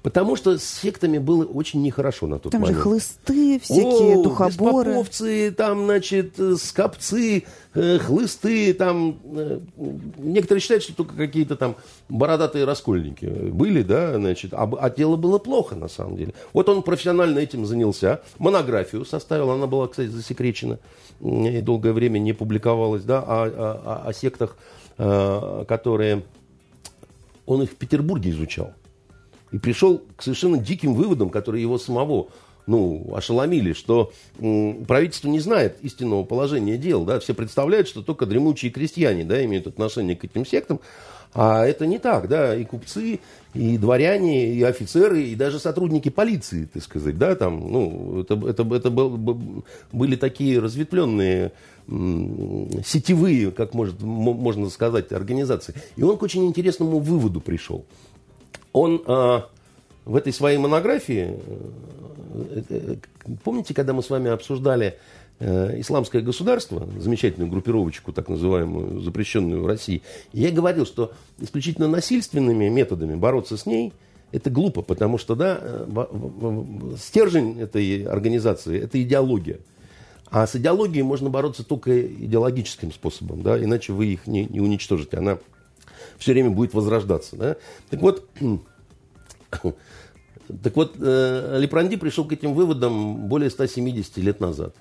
B: потому что с сектами было очень нехорошо на тот
A: там
B: момент.
A: Там же хлысты, всякие О, духоборы.
B: Беспоповцы, там, значит, скопцы, э, хлысты, там... Э, некоторые считают, что только какие-то там бородатые раскольники были, да, значит, а, а дело было плохо, на самом деле. Вот он профессионально этим занялся, монографию составил, она была, кстати, засекречена и долгое время не публиковалась, да, о, о, о сектах, э, которые он их в Петербурге изучал. И пришел к совершенно диким выводам, которые его самого ну, ошеломили, что м, правительство не знает истинного положения дел. Да? Все представляют, что только дремучие крестьяне да, имеют отношение к этим сектам. А это не так, да, и купцы, и дворяне, и офицеры, и даже сотрудники полиции, так сказать, да, там, ну, это, это, это был, были такие разветвленные сетевые, как может, можно сказать, организации. И он к очень интересному выводу пришел. Он а, в этой своей монографии, э, э, помните, когда мы с вами обсуждали э, исламское государство, замечательную группировочку, так называемую, запрещенную в России, я говорил, что исключительно насильственными методами бороться с ней это глупо, потому что да, стержень этой организации – это идеология. А с идеологией можно бороться только идеологическим способом, да, иначе вы их не, не уничтожите. Она все время будет возрождаться. Да? Так вот, так вот э, Лепранди пришел к этим выводам более 170 лет назад.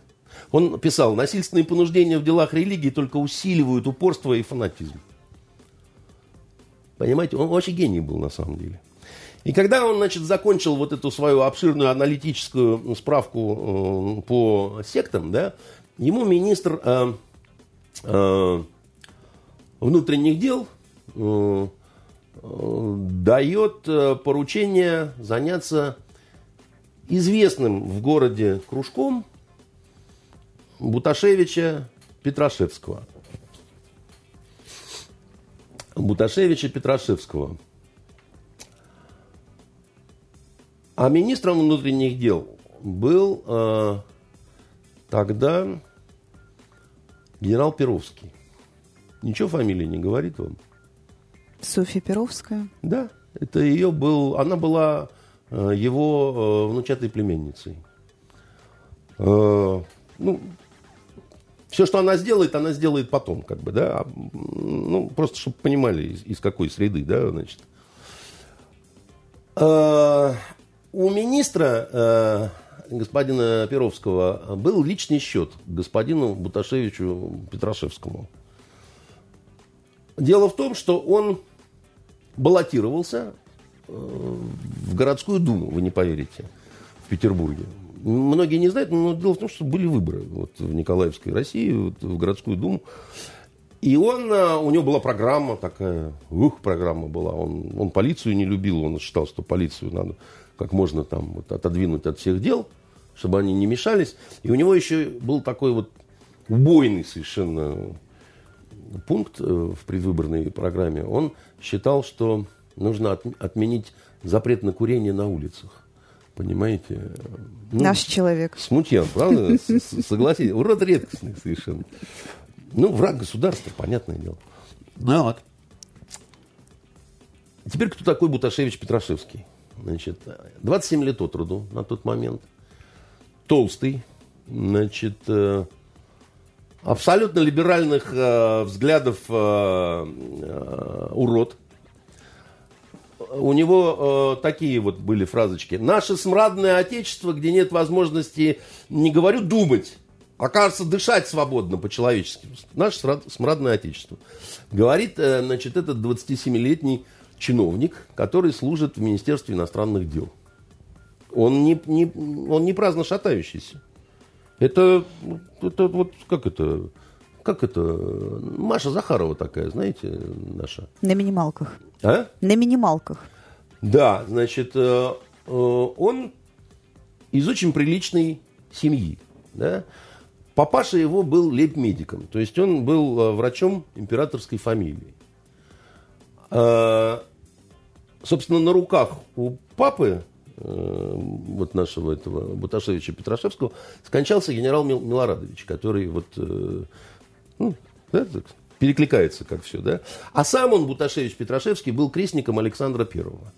B: Он писал, насильственные понуждения в делах религии только усиливают упорство и фанатизм. Понимаете, он вообще гений был на самом деле. И когда он, значит, закончил вот эту свою обширную аналитическую справку э, по сектам, да, ему министр э, э, внутренних дел э, э, дает поручение заняться известным в городе кружком Буташевича Петрашевского. Буташевича Петрашевского – а министром внутренних дел был э, тогда генерал Перовский. Ничего фамилии не говорит вам?
A: Софья Перовская?
B: Да, это ее был, она была э, его э, внучатой племенницей. Э, ну, все, что она сделает, она сделает потом, как бы, да. А, ну, просто, чтобы понимали, из, из какой среды, да, значит. Э, у министра э, господина Перовского был личный счет господину Буташевичу Петрашевскому. Дело в том, что он баллотировался э, в городскую думу, вы не поверите, в Петербурге. Многие не знают, но дело в том, что были выборы вот, в Николаевской России, вот, в городскую думу. И он, э, у него была программа такая, ух, программа была. Он, он полицию не любил, он считал, что полицию надо как можно там вот, отодвинуть от всех дел, чтобы они не мешались. И у него еще был такой вот убойный совершенно пункт э, в предвыборной программе. Он считал, что нужно от, отменить запрет на курение на улицах. Понимаете?
A: Ну, Наш человек.
B: Смутьян, правда? Согласитесь. Урод редкостный совершенно. Ну, враг государства, понятное дело. Ну вот. Теперь кто такой Буташевич Петрашевский? Значит, 27 лет от роду на тот момент. Толстый. Значит, э, абсолютно либеральных э, взглядов э, урод. У него э, такие вот были фразочки. Наше смрадное отечество, где нет возможности, не говорю думать, а кажется дышать свободно по-человечески. Наше смрадное отечество. Говорит, значит, этот 27-летний чиновник, который служит в Министерстве иностранных дел. Он не, не, он не праздно шатающийся. Это, это вот как это, как это, Маша Захарова такая, знаете, наша.
A: На минималках.
B: А?
A: На минималках.
B: Да, значит, э, э, он из очень приличной семьи, да. Папаша его был лейб-медиком, то есть он был э, врачом императорской фамилии. Собственно, на руках у папы, э, вот нашего этого Буташевича Петрашевского, скончался генерал Милорадович, который вот, э, ну, да, перекликается как все, да. А сам он, Буташевич Петрашевский, был крестником Александра Первого.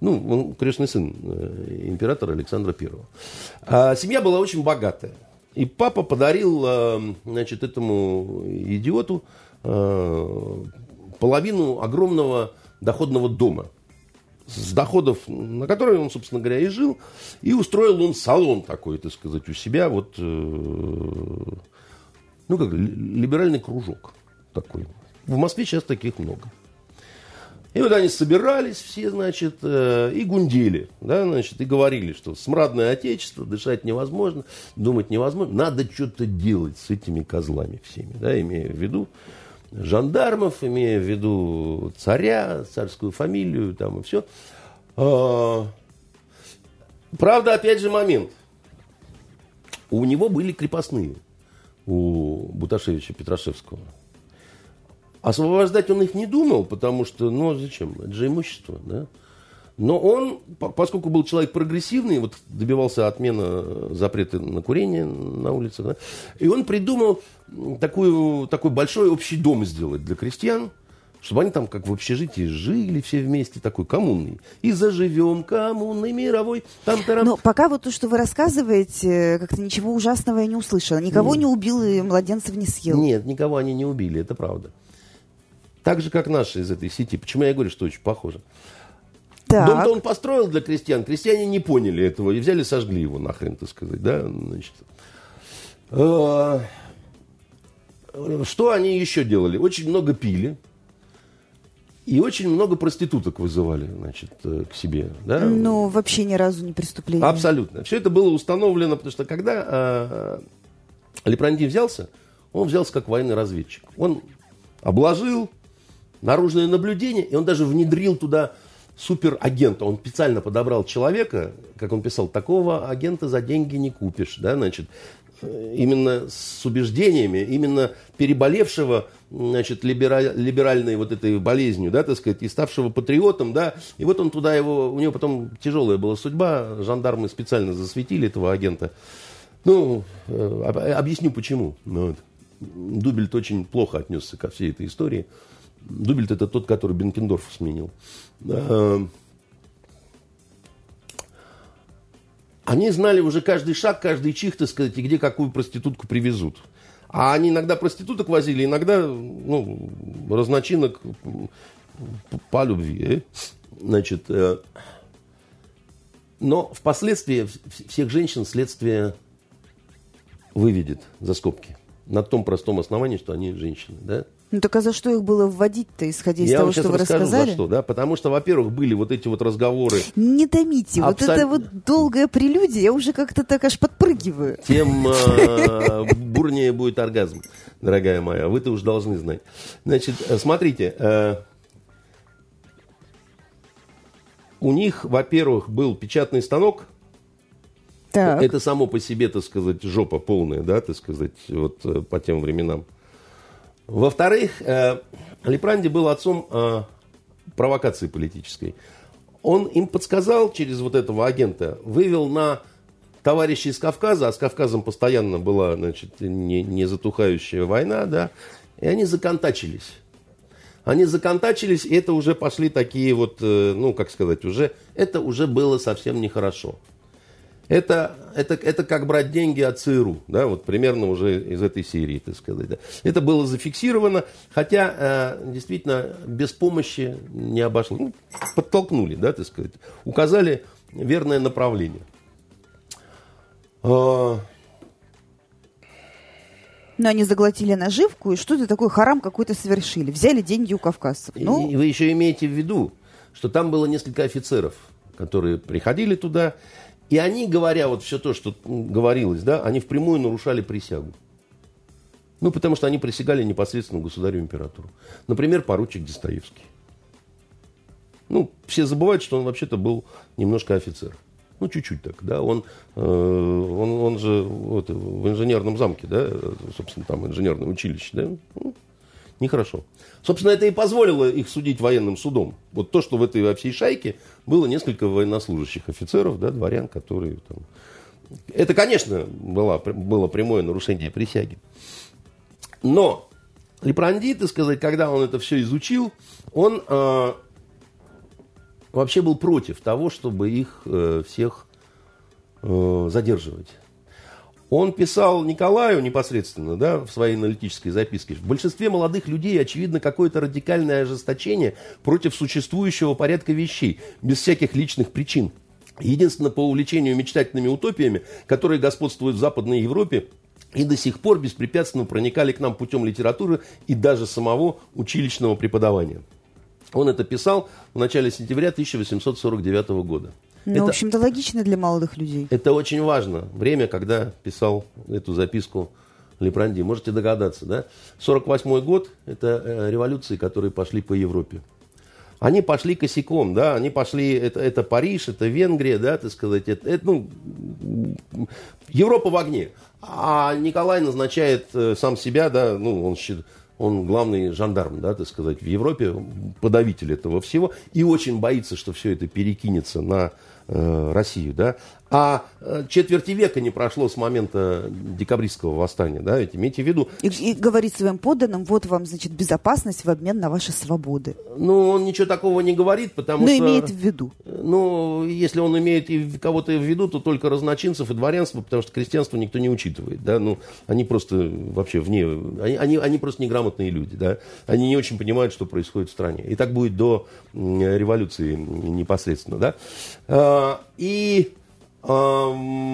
B: Ну, он крестный сын э, императора Александра Первого. А семья была очень богатая. И папа подарил, значит, этому идиоту половину огромного доходного дома с доходов, на которые он, собственно говоря, и жил, и устроил он салон такой, так сказать, у себя, вот, э, ну, как, либеральный кружок такой. В Москве сейчас таких много. И вот они собирались все, значит, э, и гундели, да, значит, и говорили, что смрадное отечество, дышать невозможно, думать невозможно, надо что-то делать с этими козлами всеми, да, имея в виду, жандармов, имея в виду царя, царскую фамилию там и все. А, правда, опять же момент. У него были крепостные, у Буташевича Петрашевского. Освобождать он их не думал, потому что, ну, зачем? Это же имущество, да? Но он, поскольку был человек прогрессивный, вот добивался отмены запрета на курение на улице, да, и он придумал такую, такой большой общий дом сделать для крестьян, чтобы они там как в общежитии жили все вместе, такой коммунный. И заживем коммунной мировой. Там -тарам.
A: Но пока вот то, что вы рассказываете, как-то ничего ужасного я не услышала. Никого Нет. не убил и младенцев не съел.
B: Нет, никого они не убили, это правда. Так же, как наши из этой сети. Почему я говорю, что очень похоже? Дом-то он построил для крестьян. Крестьяне не поняли этого и взяли, сожгли его нахрен, так сказать. Да? Значит, э, что они еще делали? Очень много пили. И очень много проституток вызывали, значит, э, к себе. Да?
A: Ну, вообще ни разу не преступление.
B: Абсолютно. Все это было установлено, потому что когда э, Лепранди взялся, он взялся как военный разведчик. Он обложил наружное наблюдение, и он даже внедрил туда суперагента. Он специально подобрал человека, как он писал, такого агента за деньги не купишь. Да, значит, именно с убеждениями, именно переболевшего значит, либераль, либеральной вот этой болезнью, да, так сказать, и ставшего патриотом, да, и вот он туда его, у него потом тяжелая была судьба, жандармы специально засветили этого агента. Ну, э, объясню почему. Ну вот. Дубельт очень плохо отнесся ко всей этой истории. Дубельт это тот, который Бенкендорф сменил. Они знали уже каждый шаг, каждый чих, так сказать, и где какую проститутку привезут. А они иногда проституток возили, иногда ну, разночинок по любви. Э? Значит, э, но впоследствии всех женщин следствие выведет за скобки. На том простом основании, что они женщины. Да?
A: Ну так а за что их было вводить-то, исходя из Я того, что вы расскажу, рассказали?
B: За что, да? Потому что, во-первых, были вот эти вот разговоры.
A: Не томите, Абсол... вот это вот долгая прелюдия, я уже как-то так аж подпрыгиваю.
B: Тем э, бурнее будет оргазм, дорогая моя. Вы-то уж должны знать. Значит, э, смотрите. Э, у них, во-первых, был печатный станок. Так. Это само по себе, так сказать, жопа полная, да, так сказать, вот по тем временам. Во-вторых, э, Лепранди был отцом э, провокации политической. Он им подсказал через вот этого агента, вывел на товарищей из Кавказа, а с Кавказом постоянно была, значит, не, не затухающая война, да, и они законтачились. Они законтачились, и это уже пошли такие вот, э, ну, как сказать, уже, это уже было совсем нехорошо. Это, это, это как брать деньги от ЦРУ, да, вот примерно уже из этой серии, так сказать. Да. Это было зафиксировано, хотя э, действительно без помощи не обошло. Ну, подтолкнули, да, так сказать, указали верное направление.
A: А... Но они заглотили наживку и что-то такое харам какой-то совершили. Взяли деньги у кавказцев.
B: Ну... И вы еще имеете в виду, что там было несколько офицеров, которые приходили туда и они, говоря вот все то, что говорилось, да, они впрямую нарушали присягу. Ну, потому что они присягали непосредственно государю-императору. Например, поручик Достоевский. Ну, все забывают, что он вообще-то был немножко офицер. Ну, чуть-чуть так, да. Он, э, он, он же вот, в инженерном замке, да, собственно, там инженерное училище, да. Нехорошо. Собственно, это и позволило их судить военным судом. Вот то, что в этой во всей шайке было несколько военнослужащих офицеров, да, дворян, которые там... Это, конечно, было, было прямое нарушение присяги. Но Лепранди, так сказать, когда он это все изучил, он э, вообще был против того, чтобы их э, всех э, задерживать. Он писал Николаю непосредственно, да, в своей аналитической записке. В большинстве молодых людей очевидно какое-то радикальное ожесточение против существующего порядка вещей, без всяких личных причин. Единственно по увлечению мечтательными утопиями, которые господствуют в Западной Европе, и до сих пор беспрепятственно проникали к нам путем литературы и даже самого училищного преподавания. Он это писал в начале сентября 1849 года.
A: Ну, это, в общем-то, логично для молодых людей.
B: Это очень важно. Время, когда писал эту записку Лепранди. Можете догадаться, да? 48 год – это э, революции, которые пошли по Европе. Они пошли косяком, да, они пошли, это, это Париж, это Венгрия, да, так сказать, это, это, ну, Европа в огне. А Николай назначает э, сам себя, да, ну, он считает, он главный жандарм, да, так сказать, в Европе, подавитель этого всего, и очень боится, что все это перекинется на Э, Россию, да, а э, четверти века не прошло с момента декабристского восстания, да, ведь имейте в виду.
A: И, и говорит своим подданным, вот вам, значит, безопасность в обмен на ваши свободы.
B: Ну, он ничего такого не говорит, потому
A: Но
B: что...
A: Но имеет в виду.
B: Ну, если он имеет и кого-то в виду, то только разночинцев и дворянство, потому что крестьянство никто не учитывает, да, ну, они просто вообще вне, они, они, они просто неграмотные люди, да, они не очень понимают, что происходит в стране. И так будет до революции непосредственно, да. А, и именно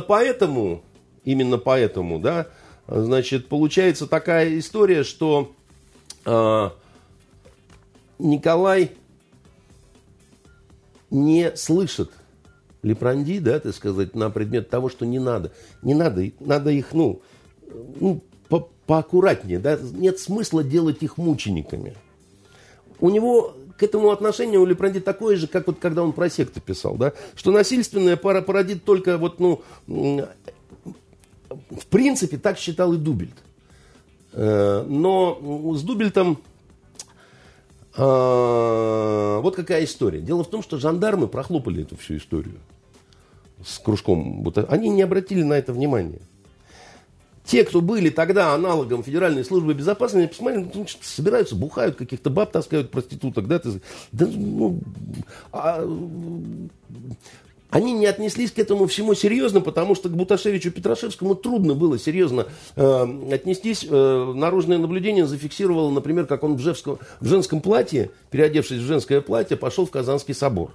B: поэтому, именно поэтому, да, значит, получается такая история, что э, Николай не слышит Лепранди, да, так сказать, на предмет того, что не надо. Не надо, надо их, ну, ну по поаккуратнее, да, нет смысла делать их мучениками. У него к этому отношение у Лепранди такое же, как вот когда он про секты писал, да, что насильственное пара породит только вот, ну, в принципе, так считал и Дубельт. Э, но с Дубельтом э, вот какая история. Дело в том, что жандармы прохлопали эту всю историю с кружком. Они не обратили на это внимания те, кто были тогда аналогом Федеральной службы безопасности, посмотрели, ну, собираются, бухают, каких-то баб таскают, проституток, да, ты, да ну, а, они не отнеслись к этому всему серьезно, потому что к Буташевичу Петрашевскому трудно было серьезно э, отнестись. Э, наружное наблюдение зафиксировало, например, как он в, жевском, в женском платье, переодевшись в женское платье, пошел в Казанский собор.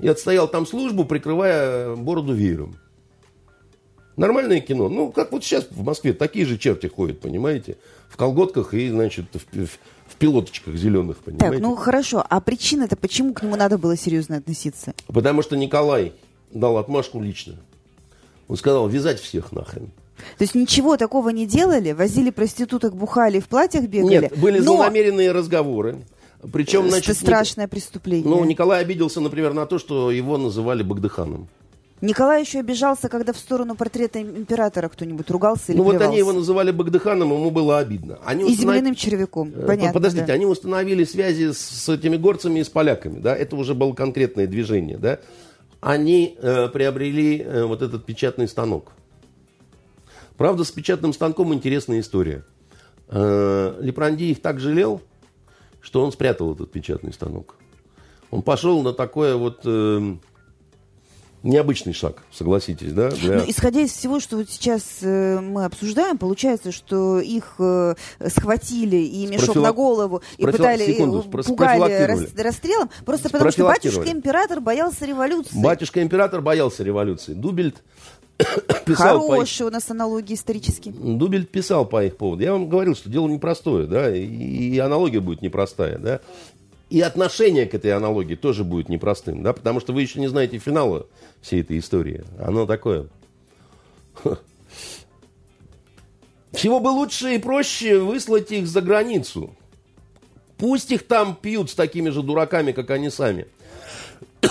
B: И отстоял там службу, прикрывая бороду веером. Нормальное кино. Ну, как вот сейчас в Москве такие же черти ходят, понимаете? В колготках и, значит, в, в, в пилоточках зеленых, понимаете?
A: Так, ну хорошо. А причина-то почему к нему надо было серьезно относиться?
B: Потому что Николай дал отмашку лично. Он сказал, вязать всех нахрен.
A: То есть ничего такого не делали? Возили проституток, бухали, в платьях бегали?
B: Нет, были но... злонамеренные разговоры. Причем, значит,
A: Это страшное преступление.
B: Ну, Николай обиделся, например, на то, что его называли Багдыханом.
A: Николай еще обижался, когда в сторону портрета императора кто-нибудь ругался или
B: Ну
A: плевался.
B: вот они его называли Багдыханом, ему было обидно. Они
A: и установ... земляным червяком, э, понятно.
B: Подождите,
A: да.
B: они установили связи с этими горцами и с поляками, да, это уже было конкретное движение, да. Они э, приобрели э, вот этот печатный станок. Правда, с печатным станком интересная история. Э, Лепранди их так жалел, что он спрятал этот печатный станок. Он пошел на такое вот... Э, необычный шаг, согласитесь, да?
A: Для... Ну, исходя из всего, что вот сейчас э, мы обсуждаем, получается, что их э, схватили и мешок профила... на голову и профила... пытали, Секунду, э, пугали рас... расстрелом, просто потому что батюшка-император боялся революции.
B: Батюшка-император боялся революции. Дубельт
A: писал Хорошие по... у нас аналогии исторические.
B: Дубельт писал по их поводу. Я вам говорил, что дело непростое, да, и, и аналогия будет непростая, да. И отношение к этой аналогии тоже будет непростым, да, потому что вы еще не знаете финала всей этой истории. Оно такое. Всего бы лучше и проще выслать их за границу. Пусть их там пьют с такими же дураками, как они сами.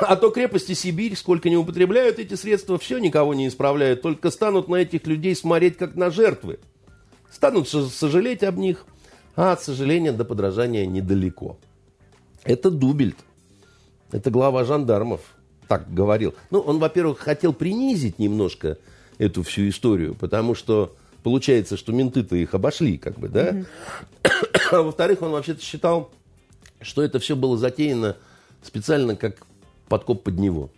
B: А то крепости Сибирь, сколько не употребляют эти средства, все никого не исправляют, только станут на этих людей смотреть как на жертвы. Станут сожалеть об них, а от сожаления до подражания недалеко. Это Дубельт. Это глава жандармов так говорил. Ну, он, во-первых, хотел принизить немножко эту всю историю, потому что получается, что менты-то их обошли, как бы, да? Mm-hmm. А во-вторых, он вообще-то считал, что это все было затеяно специально как подкоп под него.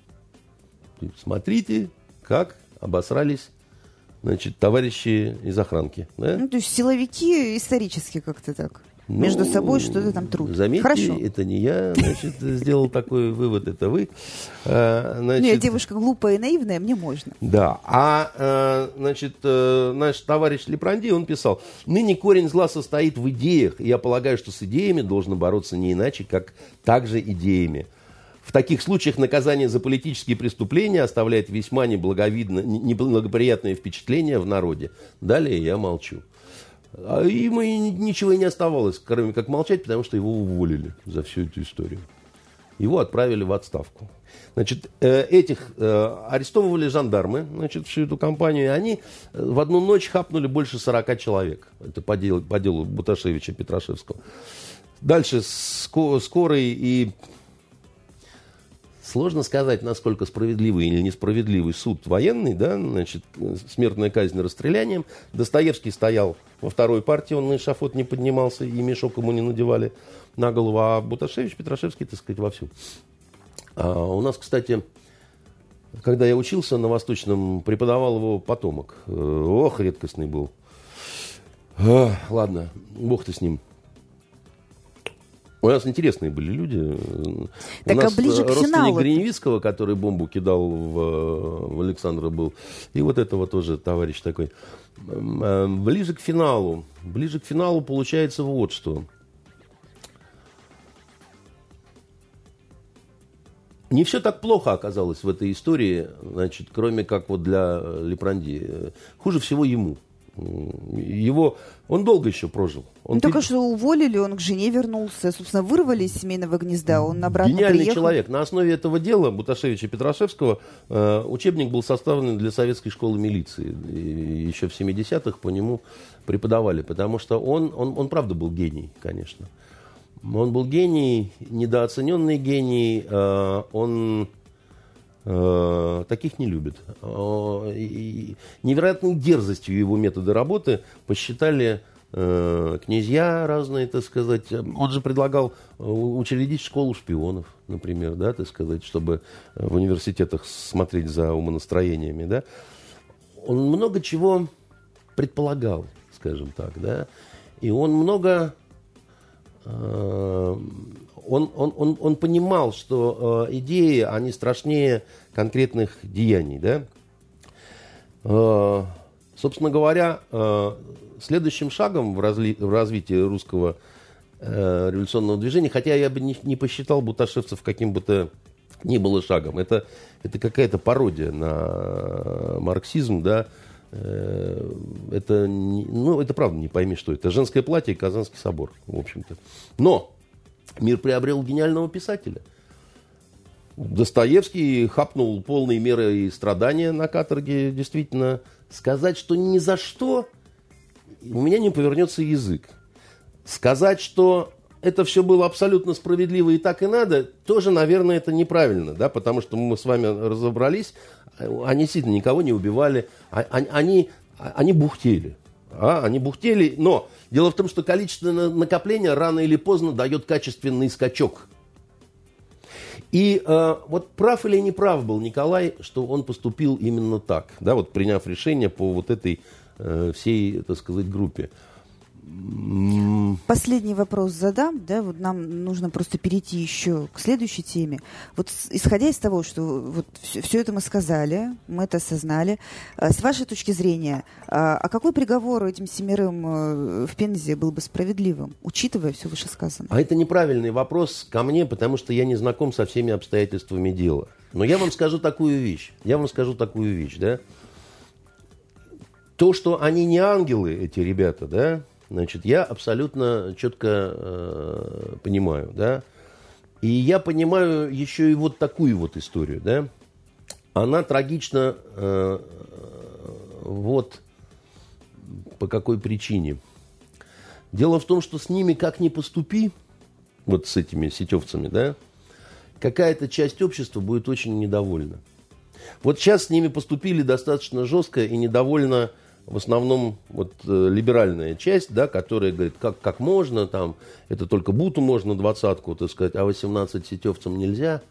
B: Смотрите, как обосрались значит, товарищи из охранки. Да?
A: Ну, то есть силовики исторически как-то так. Ну, между собой что-то там трудно.
B: Заметьте, Хорошо. это не я, значит, сделал такой вывод, это вы.
A: А, значит, Нет, девушка глупая и наивная, мне можно.
B: Да, а, а значит, э, наш товарищ Лепранди, он писал, ныне корень зла состоит в идеях, и я полагаю, что с идеями должно бороться не иначе, как также идеями. В таких случаях наказание за политические преступления оставляет весьма неблаговидно, неблагоприятное впечатление в народе. Далее я молчу. А ему ничего и не оставалось, кроме как молчать, потому что его уволили за всю эту историю. Его отправили в отставку. Значит, э, этих э, арестовывали жандармы, значит, всю эту компанию, и они э, в одну ночь хапнули больше 40 человек. Это по делу, по делу Буташевича Петрашевского. Дальше скорый и Сложно сказать, насколько справедливый или несправедливый суд военный, да, значит, смертная казнь расстрелянием. Достоевский стоял во второй партии, он на эшафот не поднимался, и мешок ему не надевали на голову, а Буташевич, Петрашевский, так сказать, вовсю. А у нас, кстати, когда я учился на Восточном, преподавал его потомок. Э, ох, редкостный был. Ладно, бог ты с ним. У нас интересные были люди.
A: Так,
B: У нас
A: а ближе к финалу.
B: Гриневицкого, который бомбу кидал в, в Александра был. И вот этого тоже товарищ такой. Э, ближе к финалу. Ближе к финалу получается вот что. Не все так плохо оказалось в этой истории, значит, кроме как вот для Лепранди. Хуже всего ему. Его, он долго еще прожил. Он
A: ну, только что уволили, он к жене вернулся, собственно, вырвали из семейного гнезда, он обратно
B: Гениальный
A: приехал.
B: человек. На основе этого дела Буташевича Петрашевского э, учебник был составлен для советской школы милиции. И еще в 70-х по нему преподавали, потому что он, он, он правда был гений, конечно. Он был гений, недооцененный гений, э, он таких не любит. Э, и невероятной дерзостью его методы работы посчитали э, князья разные, так сказать. Он же предлагал э, учредить школу шпионов, например, да, так сказать, чтобы в университетах смотреть за умонастроениями, да. Он много чего предполагал, скажем так, да, и он много э, он, он, он, он понимал, что э, идеи, они страшнее конкретных деяний, да. Э, собственно говоря, э, следующим шагом в, разли, в развитии русского э, революционного движения, хотя я бы не, не посчитал Буташевцев каким бы то ни было шагом, это, это какая-то пародия на марксизм, да, э, это, ну, это правда, не пойми, что это. Женское платье и Казанский собор, в общем-то. Но мир приобрел гениального писателя. Достоевский хапнул полные меры и страдания на каторге, действительно. Сказать, что ни за что, у меня не повернется язык. Сказать, что это все было абсолютно справедливо и так и надо, тоже, наверное, это неправильно, да, потому что мы с вами разобрались, они действительно никого не убивали, а, они, они бухтели, а, они бухтели, но дело в том, что количество накопления рано или поздно дает качественный скачок. И э, вот прав или не прав был Николай, что он поступил именно так, да, вот приняв решение по вот этой э, всей, так сказать, группе.
A: Последний вопрос задам, да, вот нам нужно просто перейти еще к следующей теме. Вот исходя из того, что вот все, все это мы сказали, мы это осознали, а, с вашей точки зрения, а, а какой приговор этим семерым э, в Пензе был бы справедливым, учитывая все вышесказанное?
B: А это неправильный вопрос ко мне, потому что я не знаком со всеми обстоятельствами дела. Но я вам скажу такую вещь. Я вам скажу такую вещь, да. То, что они не ангелы, эти ребята, да, Значит, я абсолютно четко э, понимаю, да. И я понимаю еще и вот такую вот историю, да. Она трагична э, вот по какой причине. Дело в том, что с ними как ни поступи, вот с этими сетевцами, да, какая-то часть общества будет очень недовольна. Вот сейчас с ними поступили достаточно жестко и недовольна в основном вот э, либеральная часть, да, которая говорит, как, как можно, там, это только Буту можно двадцатку, так сказать, а 18 сетевцам нельзя.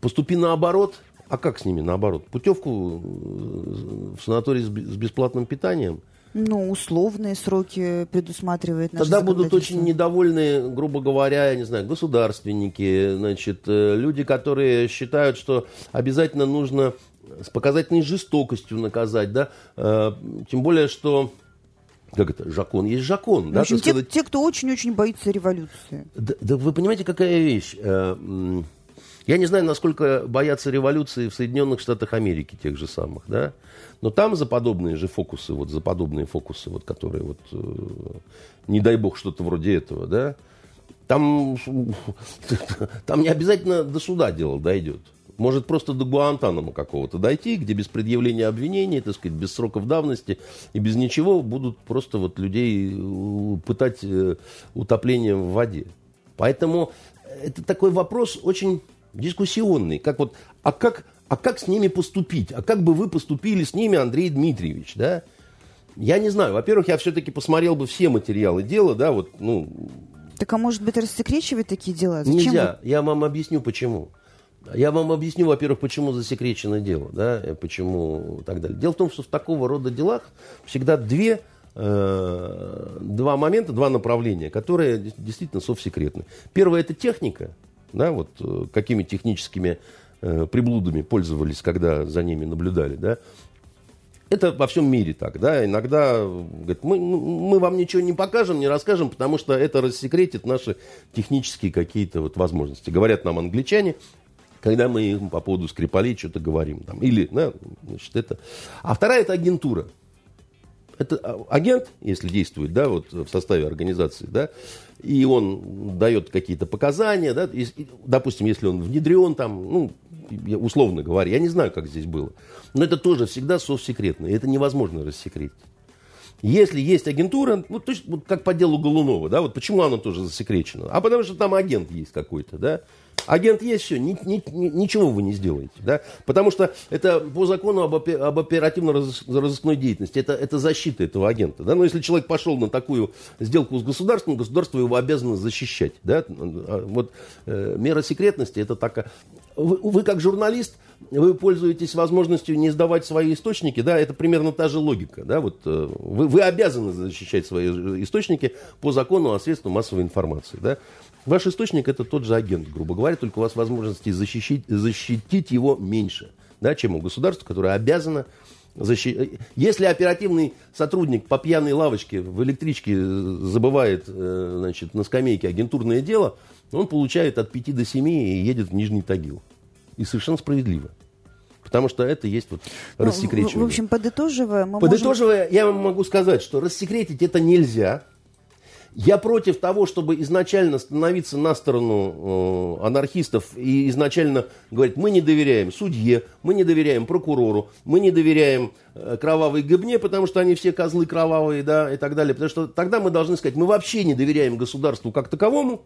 B: Поступи наоборот, а как с ними наоборот? Путевку э, в санаторий с бесплатным питанием?
A: Ну, условные сроки предусматривает
B: Тогда будут очень недовольны, грубо говоря, я не знаю, государственники, значит, э, люди, которые считают, что обязательно нужно с показательной жестокостью наказать, да, э, тем более, что как это, жакон есть жакон.
A: да, общем, те, сказать... те, кто очень-очень боится революции.
B: Да, да вы понимаете, какая вещь? Э, я не знаю, насколько боятся революции в Соединенных Штатах Америки, тех же самых, да, но там за подобные же фокусы, вот за подобные фокусы, вот, которые вот, э, не дай бог, что-то вроде этого, да, там, там не обязательно до суда дело дойдет может просто до Гуантанама какого-то дойти, где без предъявления обвинений, так сказать, без сроков давности и без ничего будут просто вот людей э, пытать э, утоплением в воде. Поэтому это такой вопрос очень дискуссионный. Как вот, а как, а как с ними поступить? А как бы вы поступили с ними, Андрей Дмитриевич, да? Я не знаю. Во-первых, я все-таки посмотрел бы все материалы дела, да, вот, ну...
A: Так а может быть рассекречивать такие дела?
B: Зачем Нельзя. Вы... Я вам объясню, почему. Я вам объясню, во-первых, почему засекречено дело, да, почему и так далее. Дело в том, что в такого рода делах всегда две, э, два момента, два направления, которые действительно совсекретны. Первое – это техника, да, вот э, какими техническими э, приблудами пользовались, когда за ними наблюдали, да. Это во всем мире так, да, иногда говорят, мы, мы вам ничего не покажем, не расскажем, потому что это рассекретит наши технические какие-то вот возможности. Говорят нам англичане, когда мы по поводу Скрипалей что-то говорим. Там, или, да, значит, это. А вторая – это агентура. это а, агент, если действует, да, вот в составе организации, да, и он дает какие-то показания, да, и, допустим, если он внедрен там, ну, условно говоря, я не знаю, как здесь было, но это тоже всегда совсекретно, и это невозможно рассекретить. Если есть агентура, ну, точно, вот как по делу Голунова, да, вот почему она тоже засекречена? А потому что там агент есть какой-то, да, Агент есть, все, ни, ни, ничего вы не сделаете. Да? Потому что это по закону об, об оперативно-розыскной деятельности, это, это защита этого агента. Да? Но если человек пошел на такую сделку с государством, государство его обязано защищать. Да? Вот э, мера секретности это такая... Вы, вы как журналист, вы пользуетесь возможностью не сдавать свои источники, да, это примерно та же логика, да, вот э, вы, вы обязаны защищать свои источники по закону о средствах массовой информации, да. Ваш источник это тот же агент, грубо говоря, только у вас возможности защитить, защитить его меньше, да, чем у государства, которое обязано защитить. Если оперативный сотрудник по пьяной лавочке в электричке забывает э, значит, на скамейке агентурное дело, он получает от 5 до 7 и едет в Нижний Тагил. И совершенно справедливо. Потому что это есть вот ну, рассекречивание.
A: В общем, подытоживая, мы
B: Подытоживая, можем... я вам могу сказать, что рассекретить это нельзя. Я против того, чтобы изначально становиться на сторону э, анархистов и изначально говорить, мы не доверяем судье, мы не доверяем прокурору, мы не доверяем э, кровавой гыбне, потому что они все козлы кровавые, да, и так далее. Потому что тогда мы должны сказать, мы вообще не доверяем государству как таковому,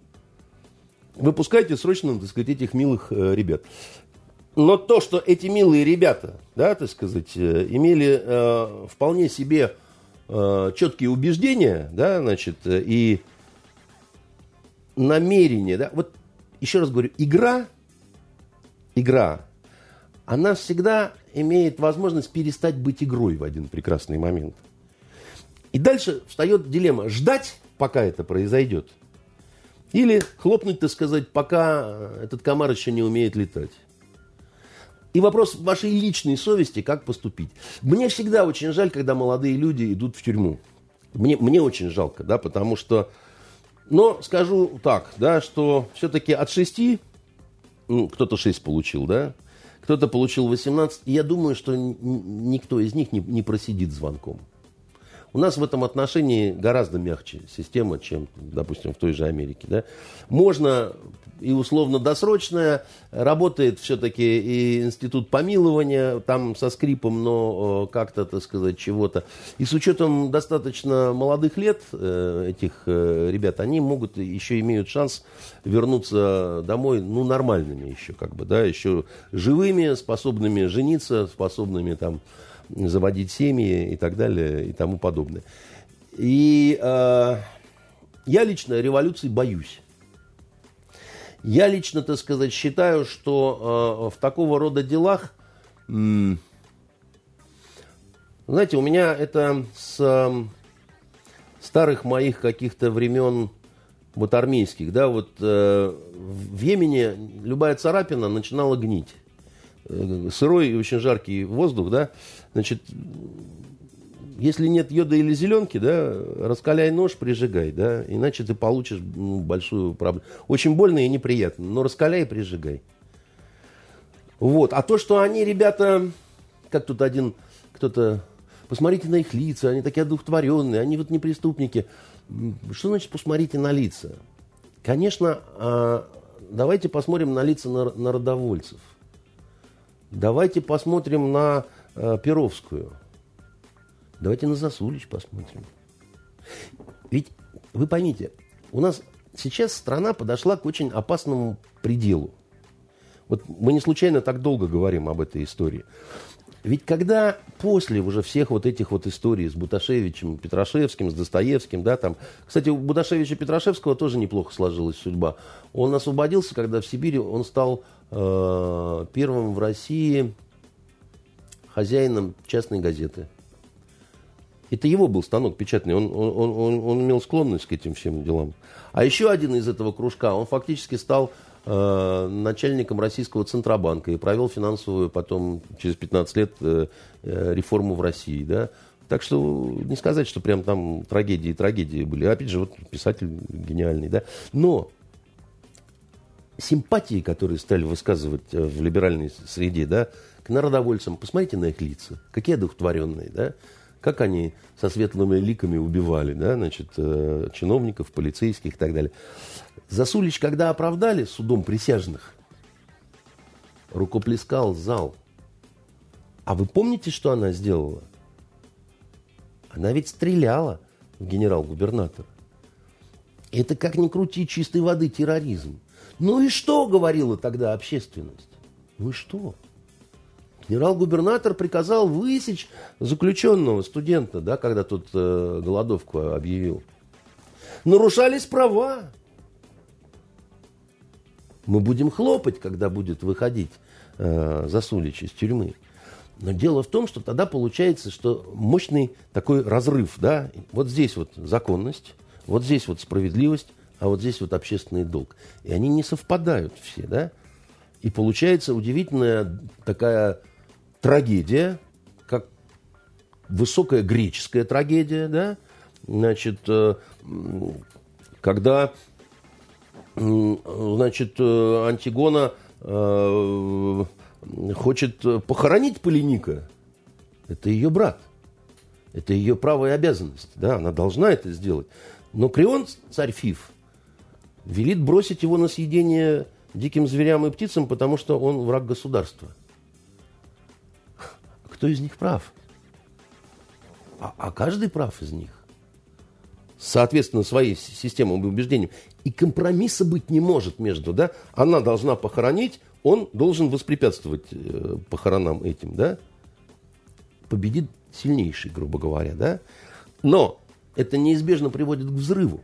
B: выпускайте срочно, так сказать, этих милых э, ребят. Но то, что эти милые ребята, да, так сказать, э, имели э, вполне себе э, четкие убеждения, да, значит, и намерения, да, вот еще раз говорю, игра, игра, она всегда имеет возможность перестать быть игрой в один прекрасный момент. И дальше встает дилемма, ждать, пока это произойдет, или хлопнуть, так сказать, пока этот комар еще не умеет летать. И вопрос вашей личной совести, как поступить. Мне всегда очень жаль, когда молодые люди идут в тюрьму. Мне, мне очень жалко, да, потому что... Но скажу так, да, что все-таки от шести, ну, кто-то шесть получил, да, кто-то получил 18, и я думаю, что никто из них не, не просидит звонком. У нас в этом отношении гораздо мягче система, чем, допустим, в той же Америке. Да? Можно и условно-досрочная, работает все-таки и институт помилования, там со скрипом, но э, как-то, так сказать, чего-то. И с учетом достаточно молодых лет э, этих э, ребят, они могут, еще имеют шанс вернуться домой, ну, нормальными еще, как бы, да, еще живыми, способными жениться, способными там заводить семьи и так далее и тому подобное. И э, я лично революции боюсь. Я лично, так сказать, считаю, что э, в такого рода делах, знаете, у меня это с э, старых моих каких-то времен вот армейских, да, вот э, в Йемене любая царапина начинала гнить. Э, сырой и очень жаркий воздух, да, значит, если нет йода или зеленки, да, раскаляй нож, прижигай, да, иначе ты получишь ну, большую проблему. Очень больно и неприятно, но раскаляй и прижигай. Вот. А то, что они, ребята, как тут один, кто-то, посмотрите на их лица, они такие одухотворенные, они вот не преступники. Что значит посмотрите на лица? Конечно, а, давайте посмотрим на лица народовольцев. Давайте посмотрим на э, Перовскую. Давайте на Засулич посмотрим. Ведь вы поймите, у нас сейчас страна подошла к очень опасному пределу. Вот мы не случайно так долго говорим об этой истории. Ведь когда после уже всех вот этих вот историй с Буташевичем, Петрашевским, с Достоевским, да, там, кстати, у Буташевича Петрашевского тоже неплохо сложилась судьба. Он освободился, когда в Сибири он стал э, первым в России хозяином частной газеты. Это его был станок печатный, он, он, он, он имел склонность к этим всем делам. А еще один из этого кружка, он фактически стал Э, начальником российского Центробанка и провел финансовую потом через 15 лет э, э, реформу в России. Да? Так что не сказать, что прям там трагедии трагедии были. Опять же, вот писатель гениальный. Да? Но симпатии, которые стали высказывать в либеральной среде, да, к народовольцам, посмотрите на их лица, какие одухотворенные, да, как они со светлыми ликами убивали, да, значит, э, чиновников, полицейских и так далее. Засулич, когда оправдали судом присяжных, рукоплескал зал. А вы помните, что она сделала? Она ведь стреляла в генерал-губернатора. Это, как ни крути, чистой воды терроризм. Ну и что, говорила тогда общественность? Ну и что? Генерал-губернатор приказал высечь заключенного студента, да, когда тот э, голодовку объявил. Нарушались права. Мы будем хлопать, когда будет выходить э, Засулич из тюрьмы. Но дело в том, что тогда получается, что мощный такой разрыв, да, вот здесь вот законность, вот здесь вот справедливость, а вот здесь вот общественный долг. И они не совпадают все, да. И получается удивительная такая трагедия, как высокая греческая трагедия, да, значит, э, когда, значит, э, Антигона э, хочет похоронить Полиника, это ее брат. Это ее право и обязанность. Да, она должна это сделать. Но Крион, царь Фиф, велит бросить его на съедение диким зверям и птицам, потому что он враг государства. Кто из них прав? А, а каждый прав из них. Соответственно, своей системой убеждением. И компромисса быть не может между, да? Она должна похоронить, он должен воспрепятствовать э, похоронам этим, да, победит сильнейший, грубо говоря, да. Но это неизбежно приводит к взрыву.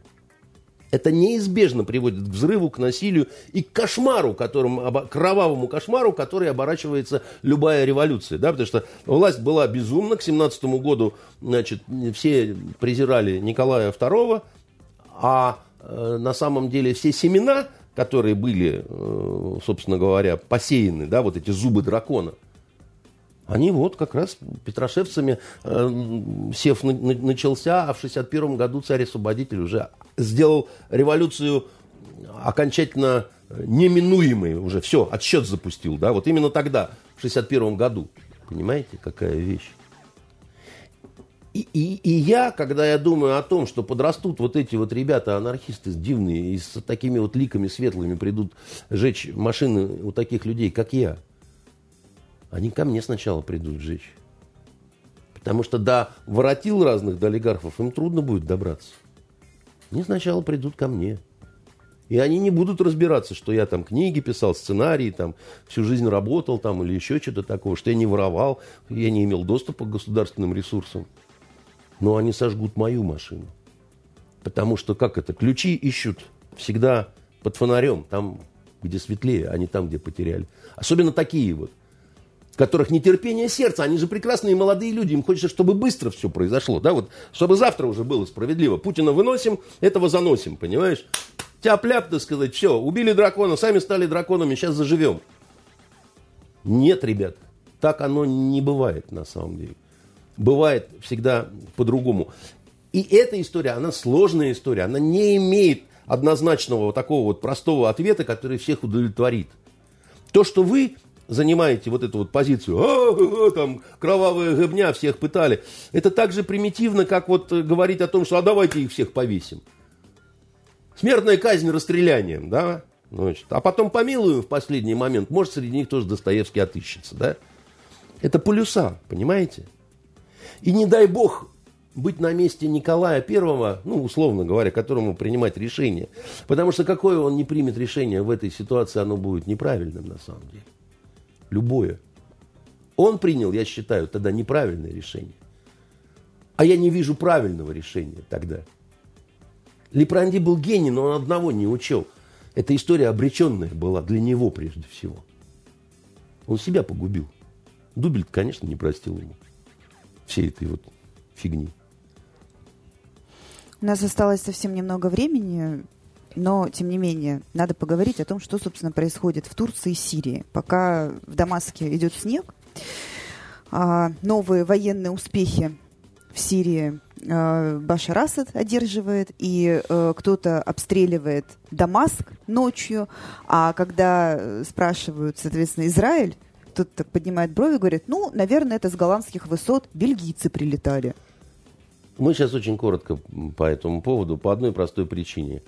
B: Это неизбежно приводит к взрыву, к насилию и к кошмару, которым, кровавому кошмару, который оборачивается любая революция. Да? Потому что власть была безумна. К 17 году значит, все презирали Николая II, а э, на самом деле все семена которые были, э, собственно говоря, посеяны, да, вот эти зубы дракона, они вот как раз петрошевцами, э, сев начался, а в 61 году царь-освободитель уже сделал революцию окончательно неминуемой уже. Все, отсчет запустил, да, вот именно тогда, в 61 году. Понимаете, какая вещь? И, и, и я, когда я думаю о том, что подрастут вот эти вот ребята, анархисты дивные, и с такими вот ликами светлыми придут жечь машины у таких людей, как я, они ко мне сначала придут жечь. Потому что до воротил разных, до олигархов им трудно будет добраться. Они сначала придут ко мне. И они не будут разбираться, что я там книги писал, сценарии, там, всю жизнь работал там, или еще что-то такого, что я не воровал, я не имел доступа к государственным ресурсам но они сожгут мою машину. Потому что, как это, ключи ищут всегда под фонарем, там, где светлее, а не там, где потеряли. Особенно такие вот, которых нетерпение сердца, они же прекрасные молодые люди, им хочется, чтобы быстро все произошло, да, вот, чтобы завтра уже было справедливо. Путина выносим, этого заносим, понимаешь? Тяп-ляп, так сказать, все, убили дракона, сами стали драконами, сейчас заживем. Нет, ребят, так оно не бывает на самом деле бывает всегда по-другому. И эта история, она сложная история, она не имеет однозначного вот такого вот простого ответа, который всех удовлетворит. То, что вы занимаете вот эту вот позицию, а, а, там кровавая гыбня, всех пытали, это так же примитивно, как вот говорить о том, что а давайте их всех повесим. Смертная казнь расстрелянием, да, Значит, а потом помилуем в последний момент, может, среди них тоже Достоевский отыщется, да? Это полюса, понимаете? И не дай бог быть на месте Николая Первого, ну, условно говоря, которому принимать решение. Потому что какое он не примет решение в этой ситуации, оно будет неправильным на самом деле. Любое. Он принял, я считаю, тогда неправильное решение. А я не вижу правильного решения тогда. Лепранди был гений, но он одного не учел. Эта история обреченная была для него прежде всего. Он себя погубил. Дубель, конечно, не простил ему всей этой вот фигни.
A: У нас осталось совсем немного времени, но, тем не менее, надо поговорить о том, что, собственно, происходит в Турции и Сирии. Пока в Дамаске идет снег, а, новые военные успехи в Сирии а, Башар Асад одерживает, и э, кто-то обстреливает Дамаск ночью, а когда спрашивают, соответственно, Израиль, кто-то так поднимает брови и говорит, ну, наверное, это с голландских высот бельгийцы прилетали.
B: Мы сейчас очень коротко по этому поводу, по одной простой причине.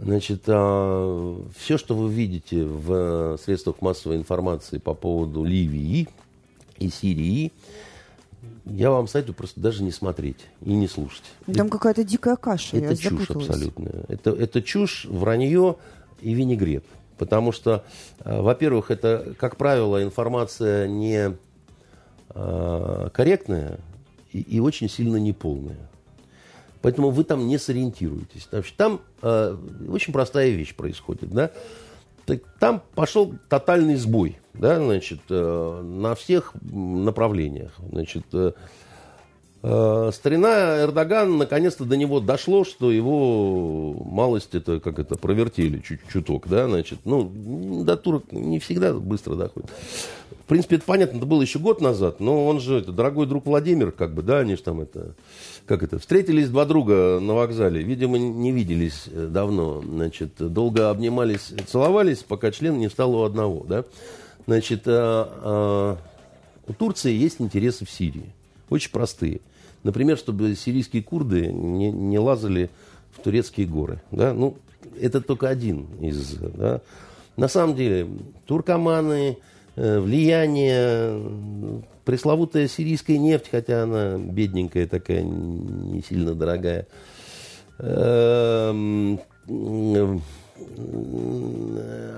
B: Значит, а, все, что вы видите в средствах массовой информации по поводу Ливии и Сирии, я вам советую просто даже не смотреть и не слушать.
A: Там какая-то дикая каша,
B: Это чушь абсолютная. Это, это чушь, вранье и винегрет. Потому что, э, во-первых, это, как правило, информация не э, корректная и, и очень сильно неполная. Поэтому вы там не сориентируетесь. Что там э, очень простая вещь происходит. Да? Так там пошел тотальный сбой да, значит, э, на всех направлениях. Значит, э, старина Эрдоган наконец-то до него дошло, что его малость это как это провертели чуть чуток, да, значит, ну до турок не всегда быстро доходит. В принципе, это понятно, это было еще год назад, но он же, это дорогой друг Владимир, как бы, да, они же там это, как это, встретились два друга на вокзале, видимо, не виделись э, давно, значит, долго обнимались, целовались, пока член не встал у одного, да. Значит, э, э, у Турции есть интересы в Сирии, очень простые. Например, чтобы сирийские курды не, не лазали в турецкие горы, да, ну, это только один из, да. На самом деле, туркоманы, э, влияние, пресловутая сирийская нефть, хотя она бедненькая такая, не сильно дорогая. Эм,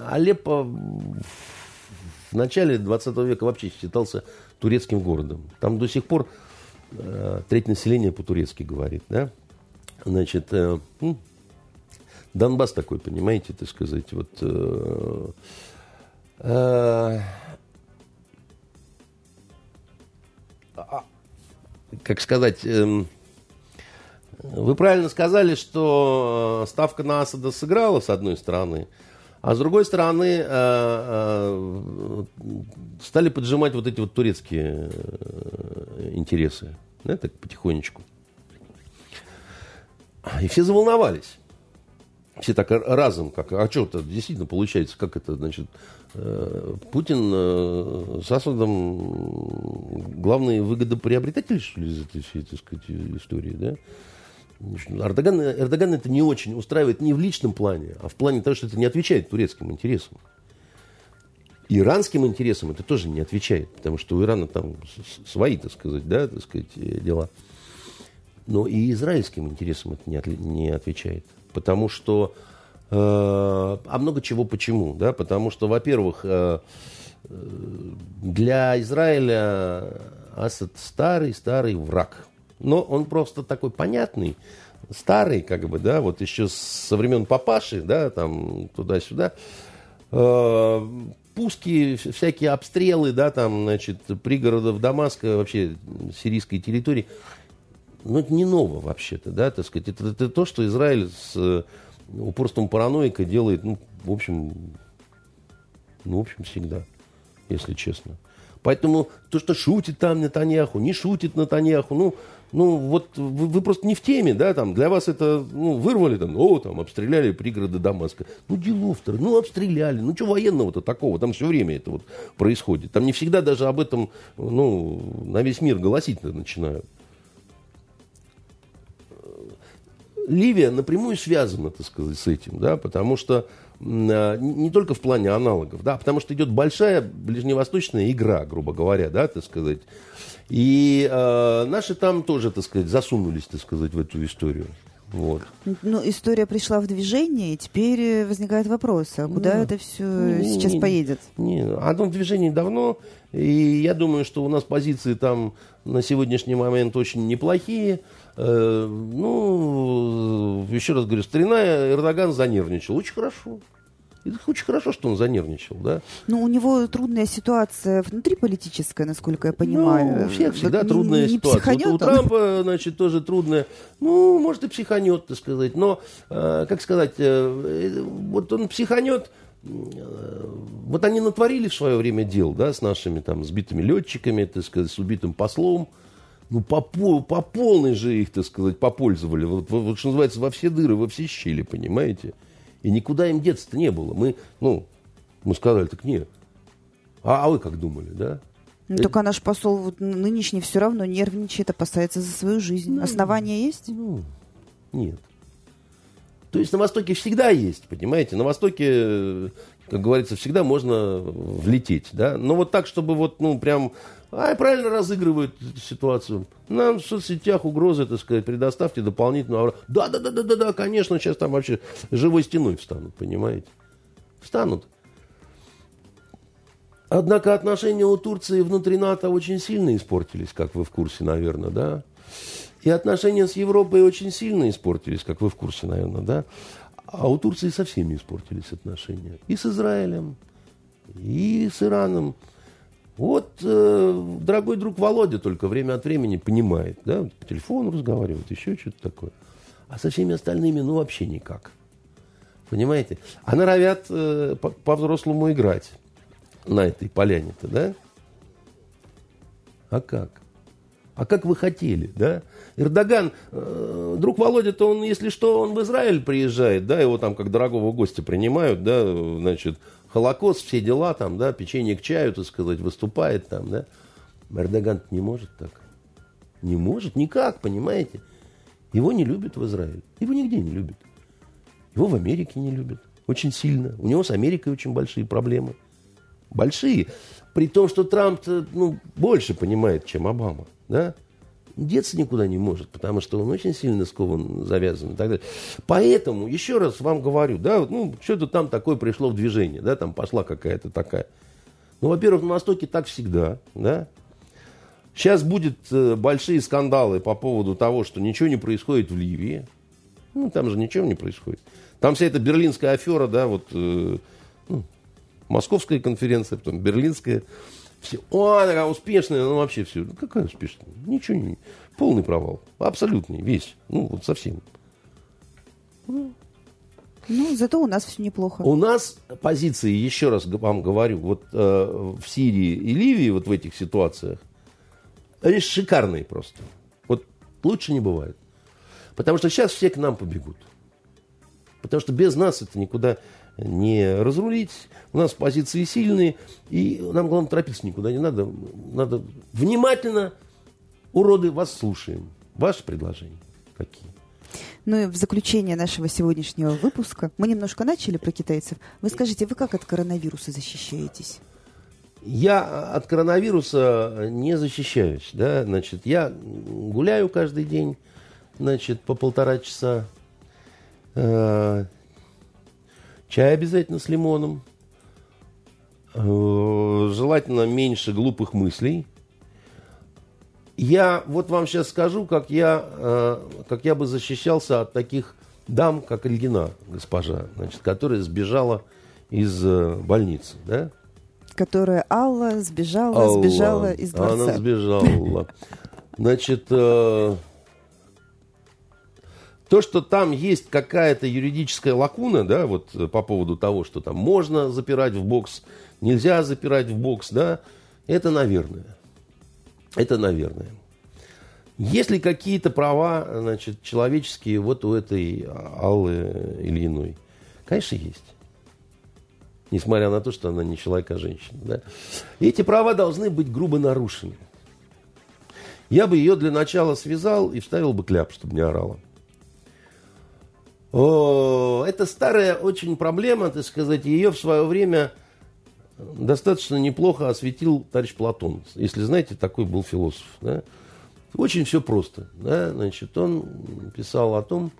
B: Алеппо в начале 20 века вообще считался турецким городом. Там до сих пор треть населения по-турецки говорит, да? Значит, э, ну, Донбасс такой, понимаете, так сказать, вот... Э, э, а, как сказать, эм, вы правильно сказали, что э, ставка на Асада сыграла, с одной стороны, а с другой стороны, э, э, стали поджимать вот эти вот турецкие э, интересы. Да, так потихонечку. И все заволновались. Все так разом, как, а что это действительно получается, как это, значит, Путин с Асадом главные выгодоприобретатели, что ли, из этой всей, так сказать, истории, да? Эрдоган, Эрдоган это не очень устраивает не в личном плане, а в плане того, что это не отвечает турецким интересам. Иранским интересам это тоже не отвечает, потому что у Ирана там свои, так сказать, да, так сказать, дела. Но и израильским интересам это не, от, не отвечает. Потому что... Э, а много чего почему, да? Потому что, во-первых, э, для Израиля Асад старый-старый враг. Но он просто такой понятный, старый, как бы, да, вот еще со времен папаши, да, там туда-сюда. Э, пуски, всякие обстрелы, да, там, значит, пригородов Дамаска, вообще сирийской территории. Ну, это не ново вообще-то, да, так сказать. Это, это то, что Израиль с э, упорством параноика делает, ну, в общем, ну, в общем, всегда, если честно. Поэтому то, что шутит там Натаньяху, не шутит Натаньяху, ну, ну вот вы, вы просто не в теме, да, там, для вас это, ну, вырвали там, о, там, обстреляли пригороды Дамаска. Ну, делов-то, ну, обстреляли, ну, что военного-то такого, там все время это вот происходит. Там не всегда даже об этом, ну, на весь мир голосить начинают. Ливия напрямую связана, так сказать, с этим, да, потому что не только в плане аналогов, да, потому что идет большая ближневосточная игра, грубо говоря, да, так сказать. И э, наши там тоже, так сказать, засунулись, так сказать, в эту историю. Вот.
A: Ну, история пришла в движение, и теперь возникает вопрос, а куда да. это все не, сейчас
B: не,
A: поедет?
B: Не, оно в движении давно, и я думаю, что у нас позиции там на сегодняшний момент очень неплохие. Э, ну, еще раз говорю, старина Эрдоган занервничал. Очень хорошо. Это очень хорошо, что он занервничал, да.
A: Ну, у него трудная ситуация внутри политическая, насколько я понимаю.
B: Ну, у всех всегда вот трудная не, не ситуация. Вот у Трампа, значит, тоже трудная. Ну, может, и психанет, так сказать. Но, э, как сказать, э, вот он психанет, э, вот они натворили в свое время дел, да, с нашими там сбитыми летчиками, так сказать, с убитым послом. Ну, по, по полной же их, так сказать, попользовали. Вот, вот, что называется, во все дыры, во все щели, понимаете? И никуда им деться-то не было. Мы, ну, мы сказали, так нет. А, а вы как думали, да?
A: Ну, это... только наш посол вот, нынешний все равно нервничает, опасается за свою жизнь. Ну, Основания есть?
B: Ну, нет. То есть на Востоке всегда есть, понимаете? На Востоке, как говорится, всегда можно влететь, да? Но вот так, чтобы вот, ну, прям, ай, правильно разыгрывают ситуацию. Нам в соцсетях угрозы, так сказать, предоставьте дополнительную... Да, да, да, да, да, да, конечно, сейчас там вообще живой стеной встанут, понимаете? Встанут. Однако отношения у Турции внутри НАТО очень сильно испортились, как вы в курсе, наверное, да? И отношения с Европой очень сильно испортились, как вы в курсе, наверное, да? А у Турции со всеми испортились отношения. И с Израилем, и с Ираном. Вот э, дорогой друг Володя только время от времени понимает, да, по телефону разговаривает, еще что-то такое. А со всеми остальными, ну, вообще никак. Понимаете? А норовят э, по-взрослому играть на этой поляне-то, да? А как? А как вы хотели, да? Эрдоган, э, друг Володя-то он, если что, он в Израиль приезжает, да, его там как дорогого гостя принимают, да, значит, Холокост, все дела там, да, печенье к чаю, так сказать, выступает там, да. Эрдоган не может так. Не может, никак, понимаете? Его не любят в Израиле. Его нигде не любят. Его в Америке не любят. Очень сильно. У него с Америкой очень большие проблемы. Большие. При том, что Трамп ну, больше понимает, чем Обама. Да? Деться никуда не может, потому что он очень сильно скован, завязан и так далее. Поэтому, еще раз вам говорю, да, ну, что-то там такое пришло в движение, да, там пошла какая-то такая. Ну, во-первых, на Востоке так всегда, да. Сейчас будет э, большие скандалы по поводу того, что ничего не происходит в Ливии. Ну, там же ничего не происходит. Там вся эта берлинская афера, да, вот э, ну, московская конференция, потом берлинская. Все, о, такая успешная, ну вообще все. Ну, какая успешная? Ничего не. Полный провал. Абсолютный, весь. Ну, вот совсем.
A: Ну, ну, зато у нас все неплохо.
B: У нас позиции, еще раз вам говорю, вот э, в Сирии и Ливии, вот в этих ситуациях, они шикарные просто. Вот лучше не бывает. Потому что сейчас все к нам побегут. Потому что без нас это никуда не разрулить. У нас позиции сильные, и нам, главное, торопиться никуда не надо. Надо внимательно, уроды, вас слушаем. Ваши предложения какие?
A: Ну и в заключение нашего сегодняшнего выпуска мы немножко начали про китайцев. Вы скажите, вы как от коронавируса защищаетесь?
B: Я от коронавируса не защищаюсь. Да? Значит, я гуляю каждый день значит, по полтора часа. Э, чай обязательно с лимоном. Э, желательно меньше глупых мыслей. Я вот вам сейчас скажу, как я, э, как я бы защищался от таких дам, как Ильина, госпожа, значит, которая сбежала из больницы, да?
A: Которая Алла сбежала, Алла, сбежала из дворца.
B: Она сбежала. Значит, то, что там есть какая-то юридическая лакуна, да, вот э, по поводу того, что там можно запирать в бокс, нельзя запирать в бокс, да, это наверное. Это наверное. Есть ли какие-то права, значит, человеческие вот у этой Аллы Ильиной? Конечно, есть. Несмотря на то, что она не человек, а женщина. Да? эти права должны быть грубо нарушены. Я бы ее для начала связал и вставил бы кляп, чтобы не орала. О, это старая очень проблема, так сказать, ее в свое время достаточно неплохо осветил товарищ Платон. Если знаете, такой был философ. Да? Очень все просто. Да? Значит, он писал о том,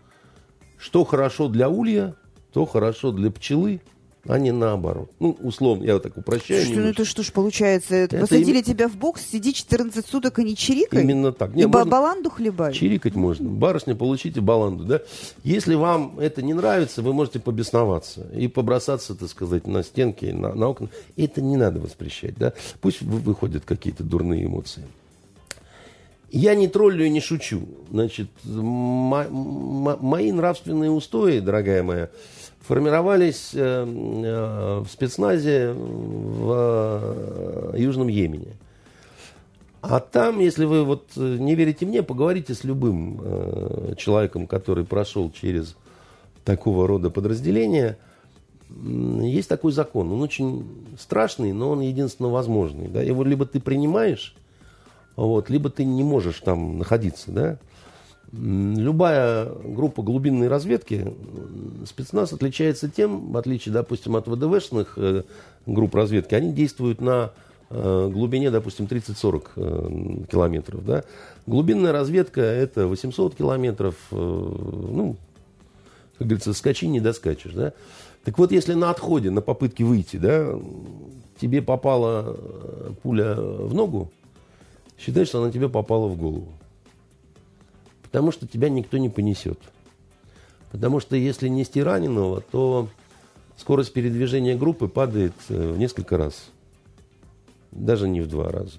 B: что хорошо для улья, то хорошо для пчелы, а не наоборот. Ну, условно, я вот так упрощаю.
A: Что, ну это что ж получается? Это Посадили им... тебя в бокс, сиди 14 суток и не чирикай?
B: Именно так.
A: Не, и можно... баланду хлебай?
B: Чирикать можно. Барышня, получите баланду. Да? Если вам это не нравится, вы можете побесноваться и побросаться, так сказать, на стенки, на, на окна. Это не надо воспрещать. Да? Пусть выходят какие-то дурные эмоции. Я не троллю и не шучу. Значит, мои нравственные устои, дорогая моя, формировались э, э, в спецназе в э, Южном Йемене. А там, если вы вот не верите мне, поговорите с любым человеком, который прошел через такого рода подразделения. есть такой закон. Он очень страшный, но он единственно возможный. Да? Его либо ты принимаешь, вот, либо ты не можешь там находиться. Да? Любая группа глубинной разведки, спецназ отличается тем, в отличие, допустим, от ВДВшных э, групп разведки, они действуют на э, глубине, допустим, 30-40 э, километров. Да? Глубинная разведка – это 800 километров, ну, как говорится, скачи, не доскачешь. Да? Так вот, если на отходе, на попытке выйти, да, тебе попала пуля в ногу, считай, что она тебе попала в голову. Потому что тебя никто не понесет. Потому что если нести раненого, то скорость передвижения группы падает э, в несколько раз. Даже не в два раза.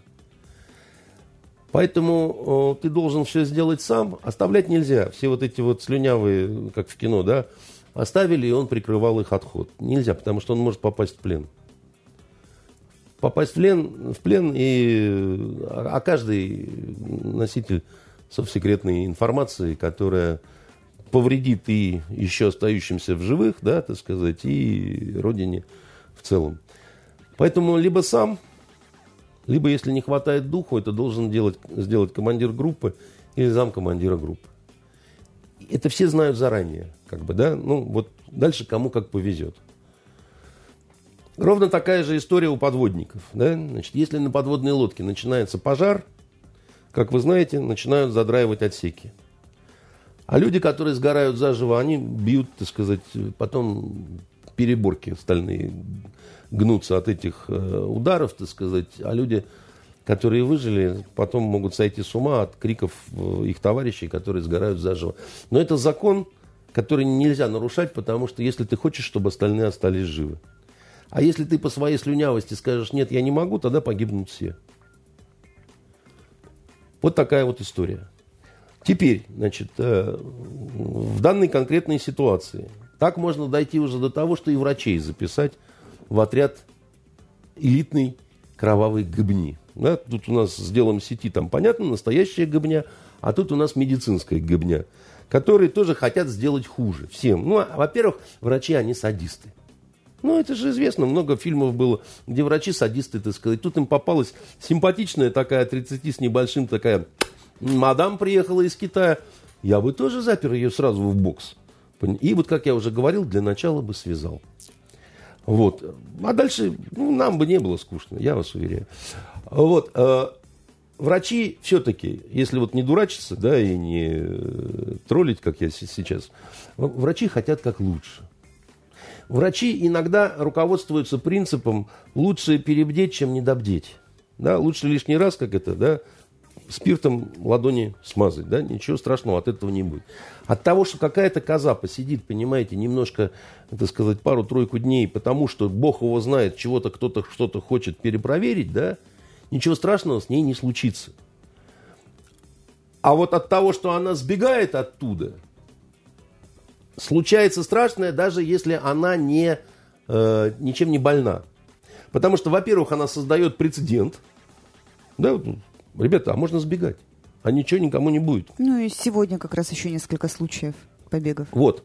B: Поэтому ты должен все сделать сам. Оставлять нельзя. Все вот эти вот слюнявые, как в кино, да, оставили, и он прикрывал их отход. Нельзя, потому что он может попасть в плен. Попасть в плен, в плен и, а каждый носитель совсекретной информации, которая повредит и еще остающимся в живых, да, так сказать, и родине в целом. Поэтому либо сам, либо, если не хватает духу, это должен делать, сделать командир группы или зам командира группы. Это все знают заранее, как бы, да, ну, вот дальше кому как повезет. Ровно такая же история у подводников. Да? Значит, если на подводной лодке начинается пожар – как вы знаете, начинают задраивать отсеки. А люди, которые сгорают заживо, они бьют, так сказать, потом переборки стальные гнутся от этих э, ударов, так сказать, а люди, которые выжили, потом могут сойти с ума от криков э, их товарищей, которые сгорают заживо. Но это закон, который нельзя нарушать, потому что если ты хочешь, чтобы остальные остались живы. А если ты по своей слюнявости скажешь, нет, я не могу, тогда погибнут все. Вот такая вот история. Теперь, значит, э, в данной конкретной ситуации так можно дойти уже до того, что и врачей записать в отряд элитной кровавой гыбни. Да, тут у нас с делом сети там понятно, настоящая гыбня, а тут у нас медицинская гыбня, которые тоже хотят сделать хуже всем. Ну, а, во-первых, врачи, они садисты. Ну, это же известно, много фильмов было, где врачи садисты, так сказать. Тут им попалась симпатичная такая, 30 с небольшим такая мадам приехала из Китая. Я бы тоже запер ее сразу в бокс. И вот, как я уже говорил, для начала бы связал. Вот. А дальше ну, нам бы не было скучно, я вас уверяю. Вот. Э, врачи все-таки, если вот не дурачиться, да, и не э, троллить, как я сейчас, врачи хотят как лучше. Врачи иногда руководствуются принципом лучше перебдеть, чем недобдеть. Да, лучше лишний раз, как это, да, спиртом ладони смазать, да, ничего страшного от этого не будет. От того, что какая-то коза посидит, понимаете, немножко, так сказать, пару-тройку дней, потому что Бог его знает, чего-то кто-то что-то хочет перепроверить, да, ничего страшного с ней не случится. А вот от того, что она сбегает оттуда – случается страшное, даже если она не, э, ничем не больна. Потому что, во-первых, она создает прецедент. Да, ребята, а можно сбегать. А ничего никому не будет.
A: Ну и сегодня как раз еще несколько случаев побегов.
B: Вот.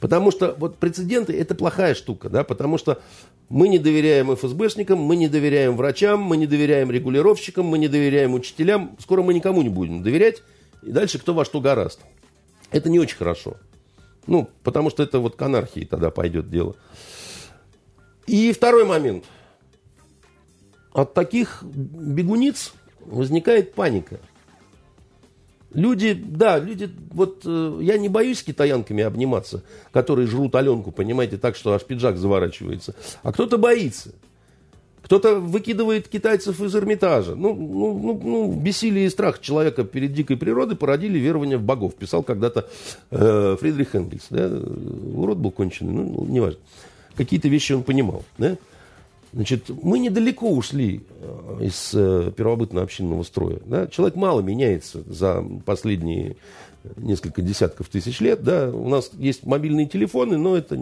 B: Потому что вот прецеденты – это плохая штука, да, потому что мы не доверяем ФСБшникам, мы не доверяем врачам, мы не доверяем регулировщикам, мы не доверяем учителям. Скоро мы никому не будем доверять. И дальше кто во что гораст. Это не очень хорошо. Ну, потому что это вот к анархии тогда пойдет дело. И второй момент. От таких бегуниц возникает паника. Люди, да, люди, вот э, я не боюсь с китаянками обниматься, которые жрут Аленку, понимаете, так, что аж пиджак заворачивается. А кто-то боится. Кто-то выкидывает китайцев из Эрмитажа. Ну, ну, ну, ну, бессилие и страх человека перед дикой природой породили верование в богов. Писал когда-то э, Фридрих Энгельс. Да? Урод был конченый, ну, неважно. Какие-то вещи он понимал. Да? Значит, мы недалеко ушли э, из э, первобытно-общинного строя. Да? Человек мало меняется за последние несколько десятков тысяч лет. Да? У нас есть мобильные телефоны, но это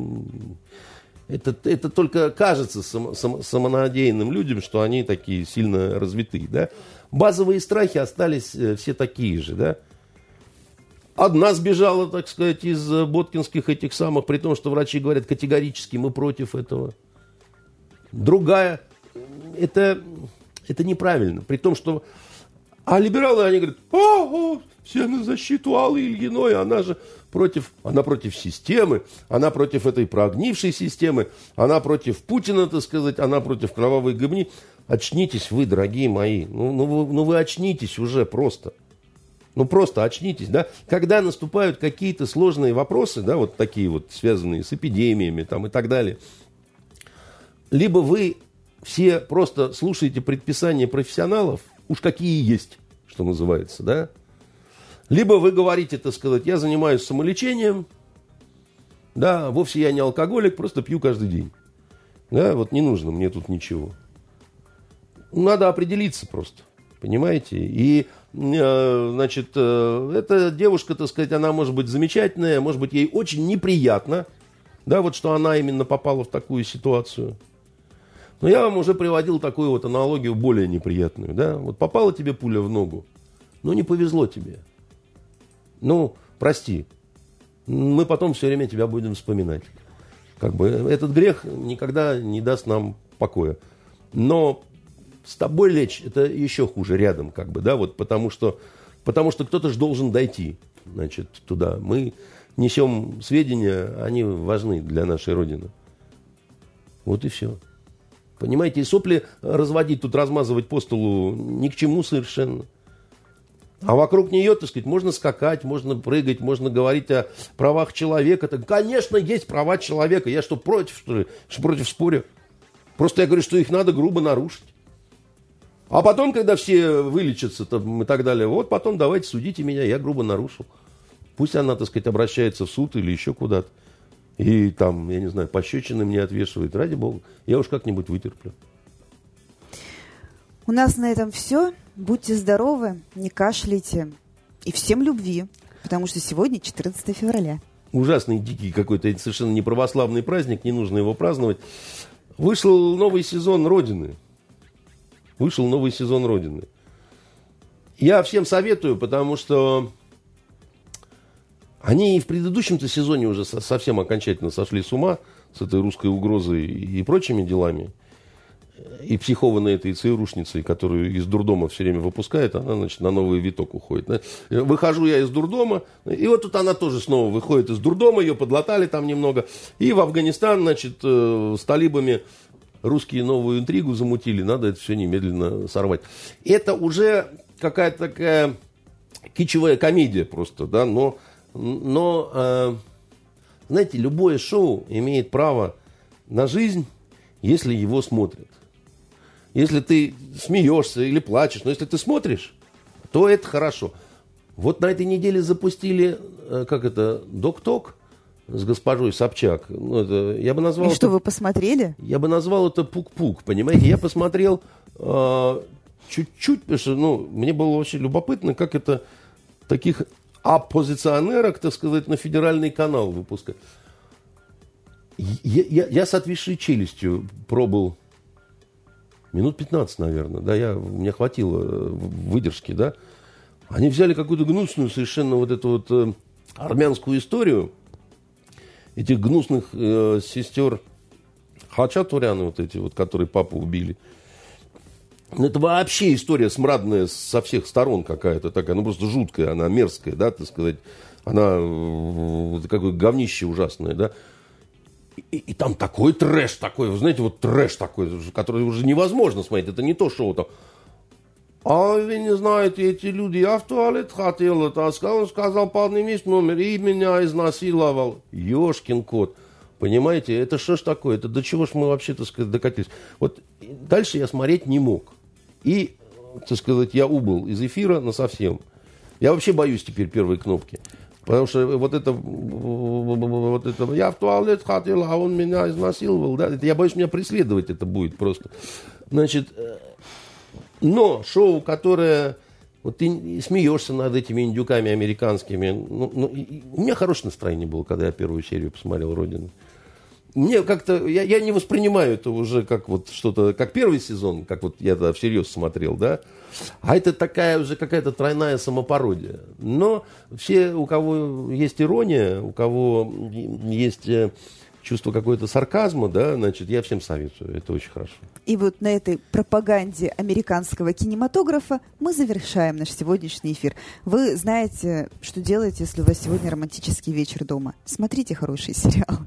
B: это, это только кажется сам, сам, самонадеянным людям, что они такие сильно развитые. Да? Базовые страхи остались э, все такие же. Да? Одна сбежала, так сказать, из боткинских этих самых, при том, что врачи говорят категорически, мы против этого. Другая. Это, это неправильно. При том, что... А либералы, они говорят, о, о, все на защиту Аллы Ильиной, она же против, она против системы, она против этой прогнившей системы, она против Путина, так сказать, она против кровавой гыбни. Очнитесь вы, дорогие мои, ну, ну, вы, ну вы очнитесь уже просто. Ну, просто очнитесь, да. Когда наступают какие-то сложные вопросы, да, вот такие вот, связанные с эпидемиями там и так далее, либо вы все просто слушаете предписания профессионалов, уж какие есть, что называется, да, либо вы говорите, так сказать, я занимаюсь самолечением, да, вовсе я не алкоголик, просто пью каждый день. Да, вот не нужно мне тут ничего. Надо определиться просто, понимаете? И Э, значит, э, эта девушка, так сказать, она может быть замечательная, может быть, ей очень неприятно, да, вот что она именно попала в такую ситуацию. Но я вам уже приводил такую вот аналогию более неприятную, да, вот попала тебе пуля в ногу, ну не повезло тебе. Ну, прости, мы потом все время тебя будем вспоминать. Как бы этот грех никогда не даст нам покоя. Но с тобой лечь, это еще хуже рядом, как бы, да, вот потому что, потому что кто-то же должен дойти, значит, туда. Мы несем сведения, они важны для нашей Родины. Вот и все. Понимаете, и сопли разводить, тут размазывать по столу ни к чему совершенно. А вокруг нее, так сказать, можно скакать, можно прыгать, можно говорить о правах человека. Так, конечно, есть права человека. Я что, против, что ли? Что против спорю? Просто я говорю, что их надо грубо нарушить. А потом, когда все вылечатся там, и так далее, вот потом давайте судите меня, я грубо нарушил. Пусть она, так сказать, обращается в суд или еще куда-то. И там, я не знаю, пощечины мне отвешивает. Ради бога, я уж как-нибудь вытерплю.
A: У нас на этом все. Будьте здоровы, не кашляйте. И всем любви, потому что сегодня 14 февраля.
B: Ужасный, дикий какой-то совершенно неправославный праздник, не нужно его праздновать. Вышел новый сезон Родины – вышел новый сезон Родины. Я всем советую, потому что они и в предыдущем-то сезоне уже совсем окончательно сошли с ума с этой русской угрозой и прочими делами. И психованной этой ЦРУшницей, которую из дурдома все время выпускает, она, значит, на новый виток уходит. Выхожу я из дурдома, и вот тут она тоже снова выходит из дурдома, ее подлатали там немного, и в Афганистан, значит, э, с талибами русские новую интригу замутили, надо это все немедленно сорвать. Это уже какая-то такая кичевая комедия просто, да, но, но э, знаете, любое шоу имеет право на жизнь, если его смотрят. Если ты смеешься или плачешь, но если ты смотришь, то это хорошо. Вот на этой неделе запустили, э, как это, док-ток, с госпожой Собчак. Ну, это, я бы назвал
A: И
B: это,
A: что, вы посмотрели?
B: Я бы назвал это пук-пук, понимаете? Я посмотрел э, чуть-чуть, потому что ну, мне было очень любопытно, как это таких оппозиционерок, так сказать, на федеральный канал выпускать. Я, я, я с отвисшей челюстью пробыл минут 15, наверное, да, я, мне хватило э, выдержки, да. Они взяли какую-то гнусную совершенно вот эту вот э, армянскую историю, этих гнусных э, сестер Хачатуряны, вот эти вот, которые папу убили. Ну, это вообще история смрадная со всех сторон какая-то такая, ну просто жуткая, она мерзкая, да, так сказать. Она какое говнище ужасное, да. И, и там такой трэш такой, вы знаете, вот трэш такой, который уже невозможно смотреть. Это не то шоу там а вы не знаете, эти люди, я в туалет хотел таскать, он сказал, поднимись номер, и меня изнасиловал. Ёшкин кот. Понимаете, это что ж такое? Это до чего ж мы вообще, так сказать, докатились? Вот дальше я смотреть не мог. И, так сказать, я убыл из эфира на совсем. Я вообще боюсь теперь первой кнопки. Потому что вот это, вот это, я в туалет хотел, а он меня изнасиловал, да, это, я боюсь, меня преследовать это будет просто. Значит, э, но шоу, которое... Вот ты смеешься над этими индюками американскими. Ну, ну, у меня хорошее настроение было, когда я первую серию посмотрел «Родину». Мне как-то, я, я не воспринимаю это уже как вот что-то, как первый сезон, как вот я тогда всерьез смотрел, да, а это такая уже какая-то тройная самопародия. Но все, у кого есть ирония, у кого есть э, чувство какой-то сарказма, да, значит, я всем советую. Это очень хорошо.
A: И вот на этой пропаганде американского кинематографа мы завершаем наш сегодняшний эфир. Вы знаете, что делать, если у вас сегодня романтический вечер дома. Смотрите хороший сериал.